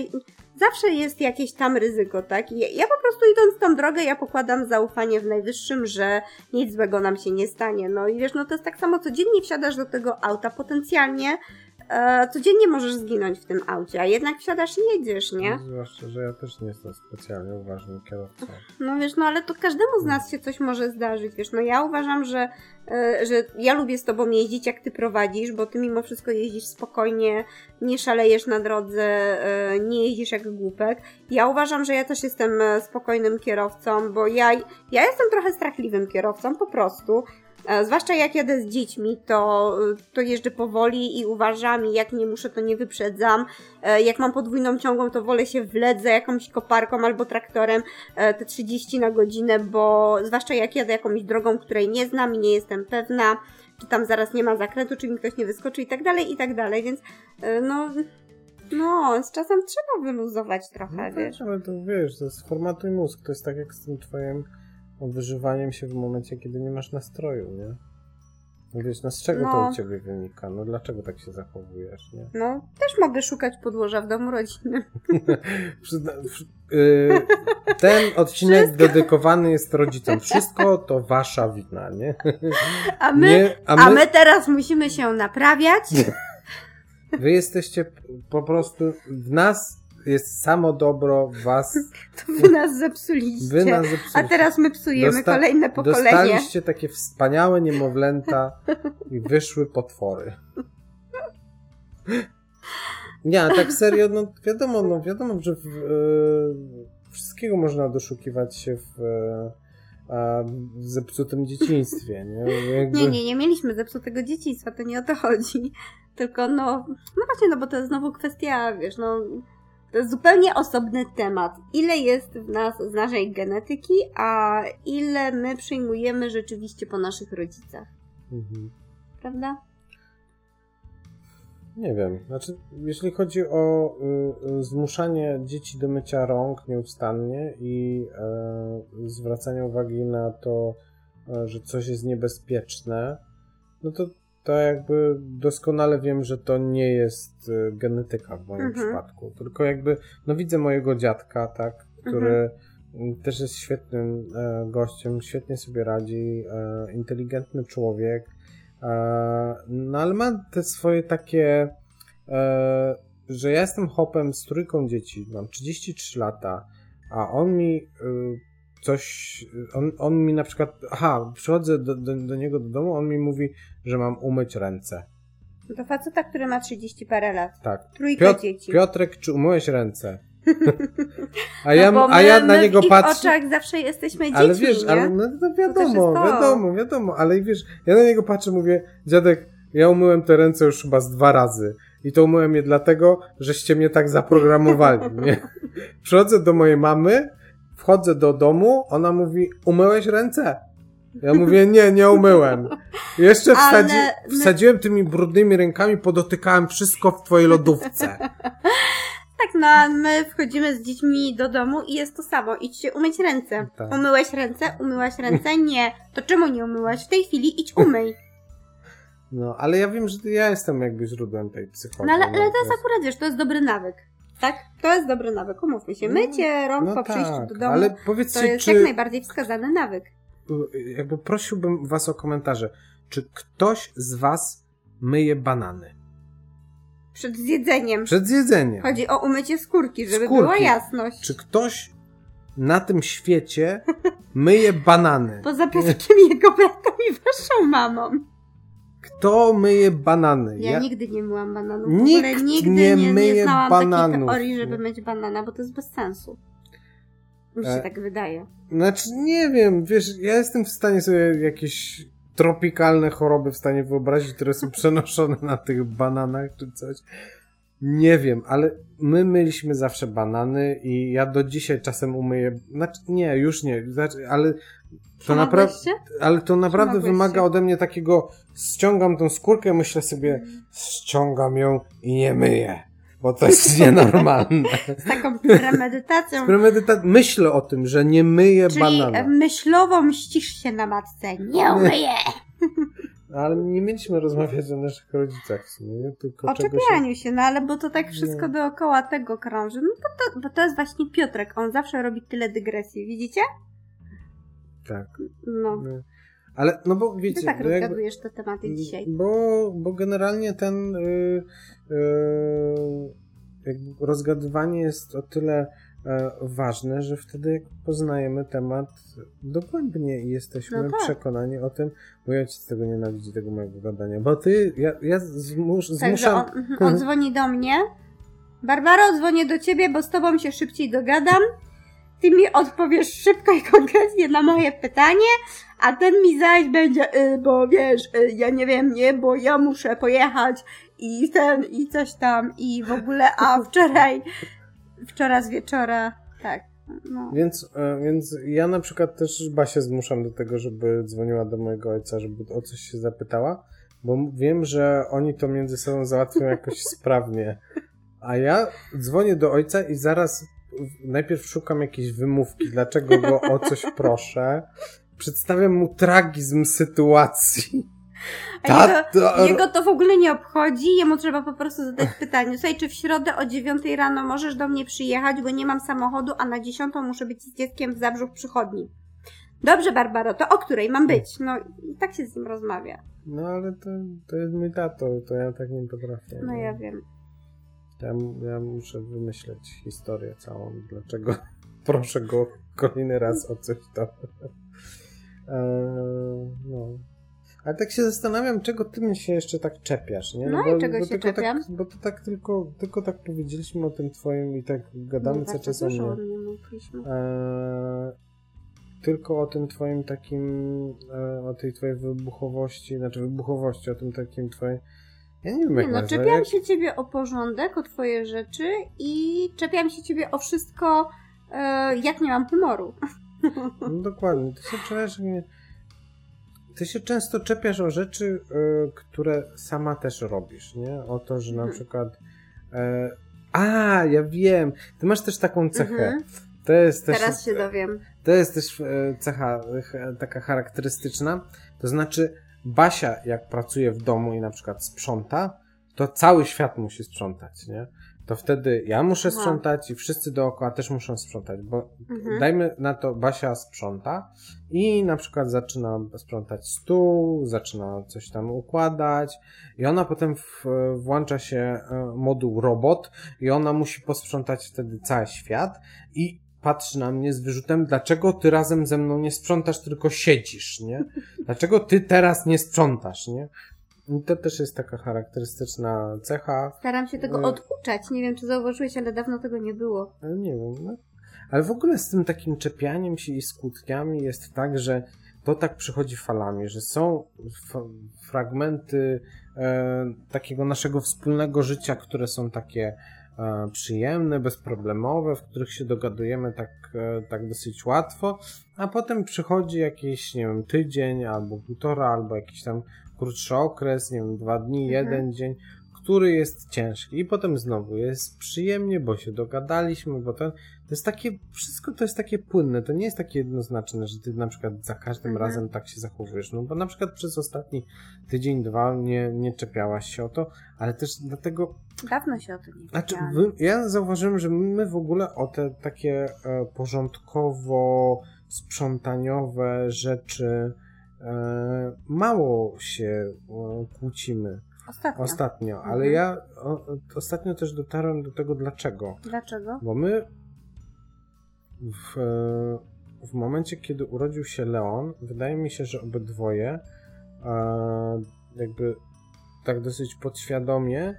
zawsze jest jakieś tam ryzyko, tak? Ja po prostu idąc tą drogę, ja pokładam zaufanie w najwyższym, że nic złego nam się nie stanie. No i wiesz, no to jest tak samo, codziennie wsiadasz do tego auta, potencjalnie e, codziennie możesz zginąć w tym aucie, a jednak wsiadasz i jedziesz, nie? Zwłaszcza, że ja też nie jestem specjalnie uważnym kierowcą. No wiesz, no ale to każdemu z nas się coś może zdarzyć, wiesz, no ja uważam, że, e, że ja lubię z tobą jeździć, jak ty prowadzisz, bo ty mimo wszystko jeździsz spokojnie, nie szalejesz na drodze, e, nie jeździsz jak głupek. Ja uważam, że ja też jestem e, spokojnym kierowcą, bo ja, ja jestem trochę strachliwym kierowcą, po prostu. E, Zwłaszcza jak jadę z dziećmi, to, to jeżdżę powoli i uważam, i jak nie muszę, to nie wyprzedzam. E, Jak mam podwójną ciągłą, to wolę się wlec za jakąś koparką albo traktorem e, te 30 na godzinę, bo zwłaszcza jak jadę jakąś drogą, której nie znam i nie jestem pewna, czy tam zaraz nie ma zakrętu, czy mi ktoś nie wyskoczy i tak dalej, i tak dalej, więc e, no, no, z czasem trzeba wyluzować trochę, No wiesz. tak, ale to wiesz, to jest formatuj mózg. To jest tak jak z tym twoim wyżywaniem się w momencie, kiedy nie masz nastroju, nie? No Wiesz, no z czego to No. u ciebie wynika? No dlaczego tak się zachowujesz, nie? No, też mogę szukać podłoża w domu w, y, ten odcinek dedykowany jest rodzicom. Wszystko to wasza wina, nie? A my, nie a, my, a my teraz musimy się naprawiać. Wy jesteście po prostu, w nas jest samo dobro, was, To wy nas zepsuliście. wy nas A zepsuliście. teraz my psujemy Dosta- kolejne pokolenie. Dostaliście takie wspaniałe niemowlęta i wyszły potwory. Nie, a tak serio, no wiadomo, no wiadomo, że w, e, wszystkiego można doszukiwać się w, e, a, w zepsutym dzieciństwie, nie? Jakby, Nie, nie, nie mieliśmy zepsutego dzieciństwa, to nie o to chodzi. Tylko no, no właśnie, no bo to jest znowu kwestia, wiesz, no, to jest zupełnie osobny temat. Ile jest w nas z naszej genetyki, a ile my przyjmujemy rzeczywiście po naszych rodzicach, Mhm. prawda? Nie wiem. Znaczy, jeśli chodzi o y, y, zmuszanie dzieci do mycia rąk nieustannie i y, zwracanie uwagi na to, y, że coś jest niebezpieczne, no to to jakby doskonale wiem, że to nie jest y, genetyka w moim Mhm. przypadku. Tylko jakby, no widzę mojego dziadka, tak, który y, też jest świetnym e, gościem, świetnie sobie radzi, e, inteligentny człowiek, E, No ale ma te swoje takie, e, że ja jestem hopem z trójką dzieci, mam 33 lata, a on mi y, coś, on, on mi na przykład, aha, przychodzę do, do, do niego do domu, on mi mówi, że mam umyć ręce. No To faceta, który ma 30 parę lat. Tak. Trójkę Piotr, dzieci. Piotrek, czy umyłeś ręce? A No ja, bo a ja na niego w patrzę. oczach zawsze jesteśmy dziećmi, Ale wiesz, nie? ale no, no wiadomo, wiadomo, wiadomo, ale wiesz, ja na niego patrzę, mówię, dziadek, ja umyłem te ręce już chyba z dwa razy. I to umyłem je dlatego, żeście mnie tak zaprogramowali, nie? Przychodzę do mojej mamy, wchodzę do domu, ona mówi, umyłeś ręce? Ja mówię, nie, nie umyłem. Jeszcze wsadzi, my- wsadziłem tymi brudnymi rękami, podotykałem wszystko w twojej lodówce. Tak, no a my wchodzimy z dziećmi do domu i jest to samo. Idźcie umyć ręce. Tak. Umyłeś ręce? Umyłaś ręce? Nie. To czemu nie umyłaś? W tej chwili idź umyj. No, ale ja wiem, że ja jestem jakby źródłem tej psychologii. No ale, ale to jest akurat, wiesz, to jest dobry nawyk. Tak? To jest dobry nawyk, umówmy się. Mycie rąk No po przyjściu tak, do domu ale to powiedzcie, jest czy jak najbardziej wskazany nawyk. jakby prosiłbym was o komentarze. Czy ktoś z was myje banany? Przed zjedzeniem. Przed zjedzeniem. Chodzi o umycie skórki, żeby Skórki. była jasność. Czy ktoś na tym świecie myje banany? Poza Piotrkiem, jego bratem i waszą mamą. Kto myje banany? Ja, nigdy nie myłam bananów. Nikt nigdy nie nie, nie, myje znałam takiej bananów. teorii, żeby myć banana, bo to jest bez sensu. Mi się E, tak wydaje. Znaczy, nie wiem, wiesz, ja jestem w stanie sobie jakieś tropikalne choroby w stanie wyobrazić, które są przenoszone na tych bananach czy coś. Nie wiem, ale my myliśmy zawsze banany i ja do dzisiaj czasem umyję. Znaczy, nie, już nie, znaczy, ale to naprawdę. Ale to naprawdę wymaga ode mnie takiego. Ściągam tą skórkę, myślę sobie, ściągam ją i nie myję. Bo to jest nienormalne. Z taką premedytacją. Z premedyta myślę o tym, że nie myję Czyli banana. myślowo mścisz się na matce. Nie umyję! Ale nie mieliśmy rozmawiać o naszych rodzicach w sumie, nie? tylko O czepianiu się... się, no ale bo to tak wszystko nie. dookoła tego krąży. No bo to, bo to jest właśnie Piotrek, on zawsze robi tyle dygresji, widzicie? Tak. No. Ale, no bo wiecie... Ty tak rozgadujesz te tematy dzisiaj. Bo, bo generalnie ten yy, yy, rozgadywanie jest o tyle ważne, że wtedy jak poznajemy temat dogłębnie i jesteśmy no tak. przekonani o tym, mój ojciec tego nienawidzi, tego mojego gadania, bo ty, ja, ja zmus, zmuszam... on, mhm, on dzwoni do mnie, Barbaro, dzwonię do ciebie, bo z tobą się szybciej dogadam, ty mi odpowiesz szybko i konkretnie na moje pytanie, a ten mi zaś będzie, y, bo wiesz, y, ja nie wiem, nie, bo ja muszę pojechać i ten, i coś tam, i w ogóle, a wczoraj wczoraj z wieczora, tak. No. Więc, e, więc ja na przykład też Basię zmuszam do tego, żeby dzwoniła do mojego ojca, żeby o coś się zapytała, bo wiem, że oni to między sobą załatwią jakoś sprawnie. A ja dzwonię do ojca i zaraz najpierw szukam jakiejś wymówki, dlaczego go o coś proszę. Przedstawiam mu tragizm sytuacji. A jego, jego, to w ogóle nie obchodzi, jemu trzeba po prostu zadać pytanie. Słuchaj, czy w środę o 9 rano możesz do mnie przyjechać, bo nie mam samochodu, a na 10 muszę być z dzieckiem w Zabrzu w przychodni. Dobrze, Barbaro, to o której mam być? No i tak się z nim rozmawia. No ale to, to jest mój tato, to ja tak nie potrafię. No ja wiem. Ja, ja muszę wymyśleć historię całą, dlaczego proszę go kolejny raz o coś to. eee, no. Ale tak się zastanawiam, czego ty mi się jeszcze tak czepiasz, nie? No, no bo, i czego bo się tak- czepiam? Tak, bo to tak tylko, tylko tak powiedzieliśmy o tym twoim i tak gadamy no, cały czas o mnie. E, tylko o tym twoim takim, e, o tej twojej wybuchowości, znaczy wybuchowości, o tym takim twoim ja nie wiem, jak nie, no, czepiam jak... się ciebie o porządek, o twoje rzeczy i czepiam się ciebie o wszystko, e, jak nie mam humoru. No dokładnie. To się czujesz, nie ty się często czepiasz o rzeczy, y, które sama też robisz, nie? O to, że na mhm. przykład. Y, a, ja wiem. Ty masz też taką cechę. Mhm. To jest też, Teraz się dowiem. To jest też cecha taka charakterystyczna. To znaczy, Basia, jak pracuje w domu i na przykład sprząta, to cały świat musi sprzątać, nie? To wtedy ja muszę sprzątać i wszyscy dookoła też muszą sprzątać, bo mhm. dajmy na to, Basia sprząta i na przykład zaczyna sprzątać stół, zaczyna coś tam układać i ona potem w, włącza się e, moduł robot i ona musi posprzątać wtedy cały świat i patrzy na mnie z wyrzutem, dlaczego ty razem ze mną nie sprzątasz, tylko siedzisz, nie? Dlaczego ty teraz nie sprzątasz, nie? To też jest taka charakterystyczna cecha. Staram się tego e, oduczać. Nie wiem, czy zauważyłeś, ale dawno tego nie było. Nie wiem. No. Ale w ogóle z tym takim czepianiem się i skutkami jest tak, że to tak przychodzi falami, że są fragmenty e, takiego naszego wspólnego życia, które są takie e, przyjemne, bezproblemowe, w których się dogadujemy tak, e, tak dosyć łatwo, a potem przychodzi jakiś, nie wiem, tydzień albo półtora, albo jakiś tam krótszy okres, nie wiem, dwa dni, mhm. jeden dzień, który jest ciężki i potem znowu jest przyjemnie, bo się dogadaliśmy, bo to, to jest takie, wszystko to jest takie płynne, to nie jest takie jednoznaczne, że ty na przykład za każdym mhm. razem tak się zachowujesz, no bo na przykład przez ostatni tydzień, dwa nie, nie czepiałaś się o to, ale też dlatego... Dawno się o to nie Znaczy, wy, ja zauważyłem, że my w ogóle o te takie e, porządkowo sprzątaniowe rzeczy mało się kłócimy. Ostatnio. Ostatnio, ale mhm. ja ostatnio też dotarłem do tego dlaczego. Dlaczego? Bo my w, w momencie, kiedy urodził się Leon, wydaje mi się, że obydwoje e, jakby tak dosyć podświadomie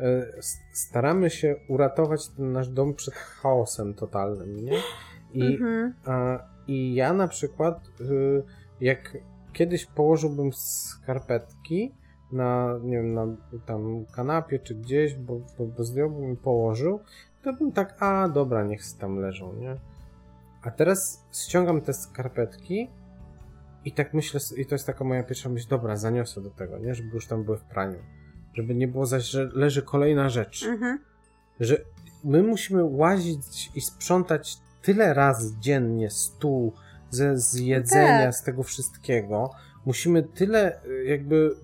e, staramy się uratować ten nasz dom przed chaosem totalnym, nie? I, mhm. a, i ja na przykład y, jak kiedyś położyłbym skarpetki na, nie wiem, na tam kanapie czy gdzieś, bo, bo, bo zdjąłbym i położył, to bym tak, a dobra, niech tam leżą, nie? A teraz ściągam te skarpetki i tak myślę, i to jest taka moja pierwsza myśl, dobra, zaniosę do tego, nie? Żeby już tam były w praniu. Żeby nie było zaś, że leży kolejna rzecz. Mhm. Że my musimy łazić i sprzątać tyle razy dziennie stół, ze, z jedzenia, tak. z tego wszystkiego, musimy tyle y, jakby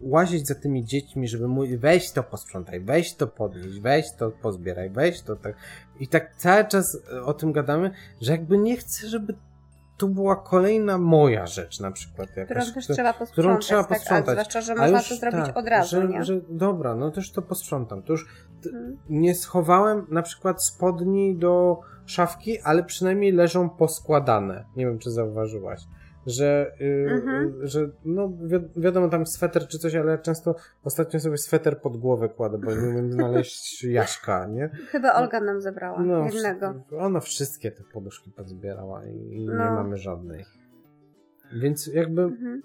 łazić za tymi dziećmi, żeby mówić, weź to posprzątaj, weź to podnieść, weź to pozbieraj, weź to tak. I tak cały czas y, o tym gadamy, że jakby nie chcę, żeby to była kolejna moja rzecz na przykład. Jakaś, którą też trzeba posprzątać. Którą trzeba tak, posprzątać. Zwłaszcza, że można już, to zrobić tak, od razu, że, nie? Że, dobra, no też to posprzątam. To już hmm. nie schowałem na przykład spodni do szafki, ale przynajmniej leżą poskładane. Nie wiem, czy zauważyłaś że, yy, mhm. że no wi wiadomo tam sweter czy coś, ale często ostatnio sobie sweter pod głowę kładę, bo nie umiem znaleźć Jaśka, nie? Chyba Olga nam zebrała no, jednego. Ona wszystkie te poduszki pozbierała i no. nie mamy żadnej. Więc jakby mhm.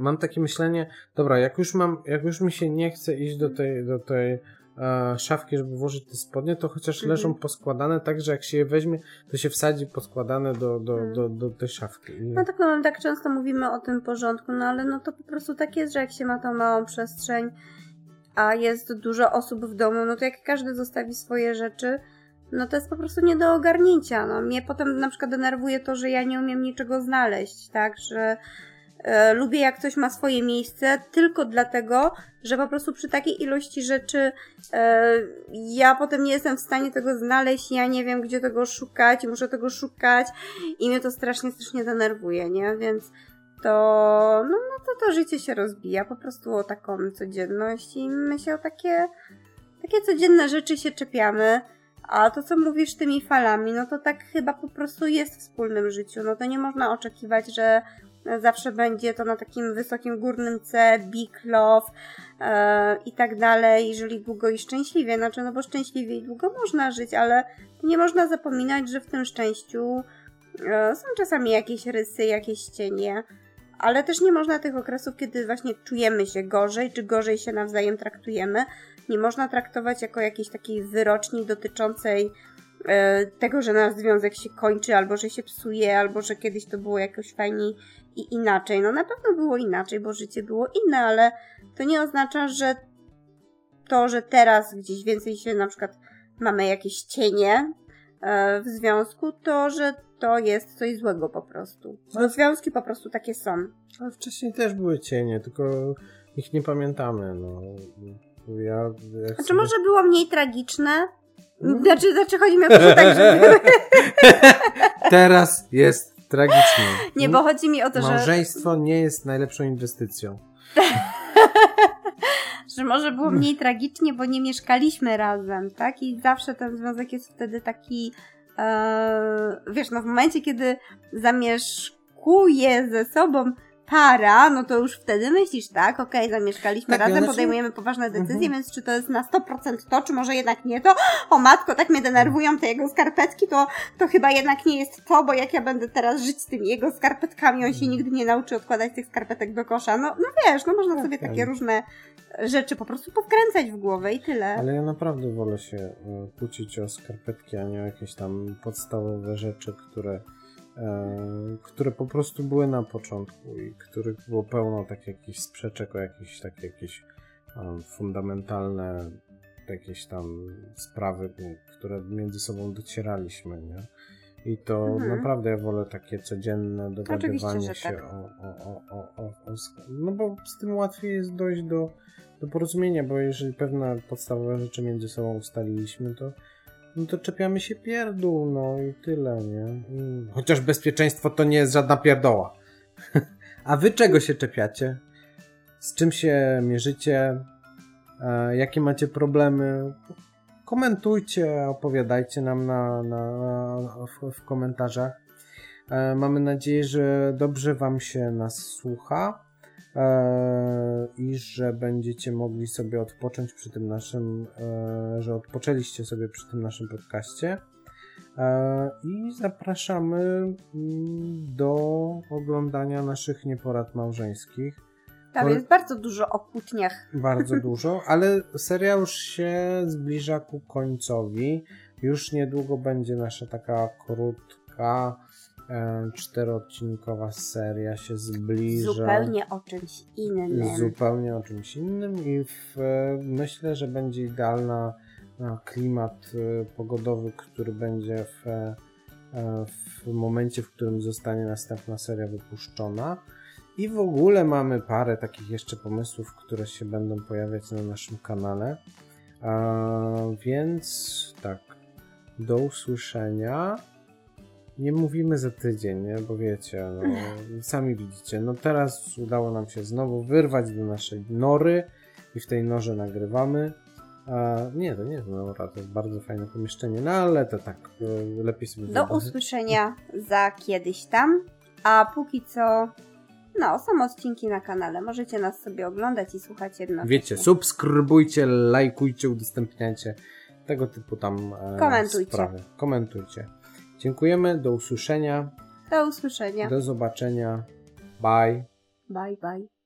mam takie myślenie, dobra, jak już mam, jak już mi się nie chce iść do tej, do tej e, szafki, żeby włożyć te spodnie, to chociaż mhm. leżą poskładane tak, że jak się je weźmie, to się wsadzi poskładane do, do, mhm. do, do tej szafki. No tak, no tak często mówimy o tym porządku, no ale no to po prostu tak jest, że jak się ma tą małą przestrzeń, a jest dużo osób w domu, no to jak każdy zostawi swoje rzeczy, no to jest po prostu nie do ogarnięcia. No, mnie potem na przykład denerwuje to, że ja nie umiem niczego znaleźć, tak, że E, lubię jak coś ma swoje miejsce tylko dlatego, że po prostu przy takiej ilości rzeczy e, ja potem nie jestem w stanie tego znaleźć, ja nie wiem gdzie tego szukać, muszę tego szukać i mnie to strasznie, strasznie denerwuje, nie? Więc to, no, no to to życie się rozbija po prostu o taką codzienność i my się o takie, takie codzienne rzeczy się czepiamy. A to, co mówisz tymi falami, no to tak chyba po prostu jest w wspólnym życiu. No to nie można oczekiwać, że zawsze będzie to na takim wysokim górnym C, big love e, i tak dalej, jeżeli długo i szczęśliwie, znaczy no bo szczęśliwie i długo można żyć, ale nie można zapominać, że w tym szczęściu e, są czasami jakieś rysy, jakieś cienie, ale też nie można tych okresów, kiedy właśnie czujemy się gorzej, czy gorzej się nawzajem traktujemy, nie można traktować jako jakiejś takiej wyroczni dotyczącej e, tego, że nasz związek się kończy, albo że się psuje, albo że kiedyś to było jakoś fajniej i inaczej. No na pewno było inaczej, bo życie było inne, ale to nie oznacza, że to, że teraz gdzieś więcej się na przykład mamy jakieś cienie e, w związku, to, że to jest coś złego po prostu. Bo związki po prostu takie są. Ale wcześniej też były cienie, tylko ich nie pamiętamy. No. Ja, znaczy sobie... może było mniej tragiczne? No. Znaczy, znaczy chodzi mi o to, tak, że... Teraz jest tragicznie. Nie, bo chodzi mi o to, że... Małżeństwo nie jest najlepszą inwestycją. że może było mniej tragicznie, bo nie mieszkaliśmy razem, tak? I zawsze ten związek jest wtedy taki, e, wiesz, no w momencie, kiedy zamieszkuje ze sobą para, no to już wtedy myślisz, tak, okej, okay, zamieszkaliśmy tak, razem, podejmujemy poważne decyzje, mhm. więc czy to jest na 100% to, czy może jednak nie to? O matko, tak mnie denerwują te jego skarpetki, to, to chyba jednak nie jest to, bo jak ja będę teraz żyć z tymi jego skarpetkami, on się mhm. nigdy nie nauczy odkładać tych skarpetek do kosza. No, no wiesz, no można sobie okay. takie różne rzeczy po prostu powkręcać w głowę i tyle. Ale ja naprawdę wolę się e, kłócić o skarpetki, a nie o jakieś tam podstawowe rzeczy, które które po prostu były na początku i których było pełno tak jakichś sprzeczek o jakieś takie jakieś um, fundamentalne jakieś tam sprawy, które między sobą docieraliśmy, nie? I to mhm. naprawdę ja wolę takie codzienne dogadywanie się tak. o, o, o, o, o, No bo z tym łatwiej jest dojść do, do porozumienia, bo jeżeli pewne podstawowe rzeczy między sobą ustaliliśmy, to no to czepiamy się pierdół, no i tyle, nie? Chociaż bezpieczeństwo to nie jest żadna pierdoła. A wy czego się czepiacie? Z czym się mierzycie? E, jakie macie problemy? Komentujcie, opowiadajcie nam na, na, w, w komentarzach. E, mamy nadzieję, że dobrze Wam się nas słucha. E, i że będziecie mogli sobie odpocząć przy tym naszym, e, że odpoczęliście sobie przy tym naszym podcaście. E, I zapraszamy mm, do oglądania naszych nieporad małżeńskich. Tam jest bardzo dużo o kłótniach. Bardzo dużo, ale serial już się zbliża ku końcowi. Już niedługo będzie nasza taka krótka, czteroodcinkowa seria się zbliża. Zupełnie o czymś innym. Zupełnie o czymś innym i w, myślę, że będzie idealna klimat e, pogodowy, który będzie w, e, w momencie, w którym zostanie następna seria wypuszczona. I w ogóle mamy parę takich jeszcze pomysłów, które się będą pojawiać na naszym kanale. więc tak, do usłyszenia. Nie mówimy za tydzień, nie? bo wiecie, no, sami widzicie. No teraz udało nam się znowu wyrwać do naszej nory i w tej norze nagrywamy. A, nie, to nie jest nora, to jest bardzo fajne pomieszczenie, no ale to tak, e, lepiej sobie Do usłyszenia za kiedyś tam, a póki co no, są odcinki na kanale. Możecie nas sobie oglądać i słuchać jednocześnie. Wiecie, subskrybujcie, lajkujcie, udostępniajcie tego typu tam e, Komentujcie. sprawy. Komentujcie. Dziękujemy, do usłyszenia. Do usłyszenia. Do zobaczenia. Bye. Bye, bye.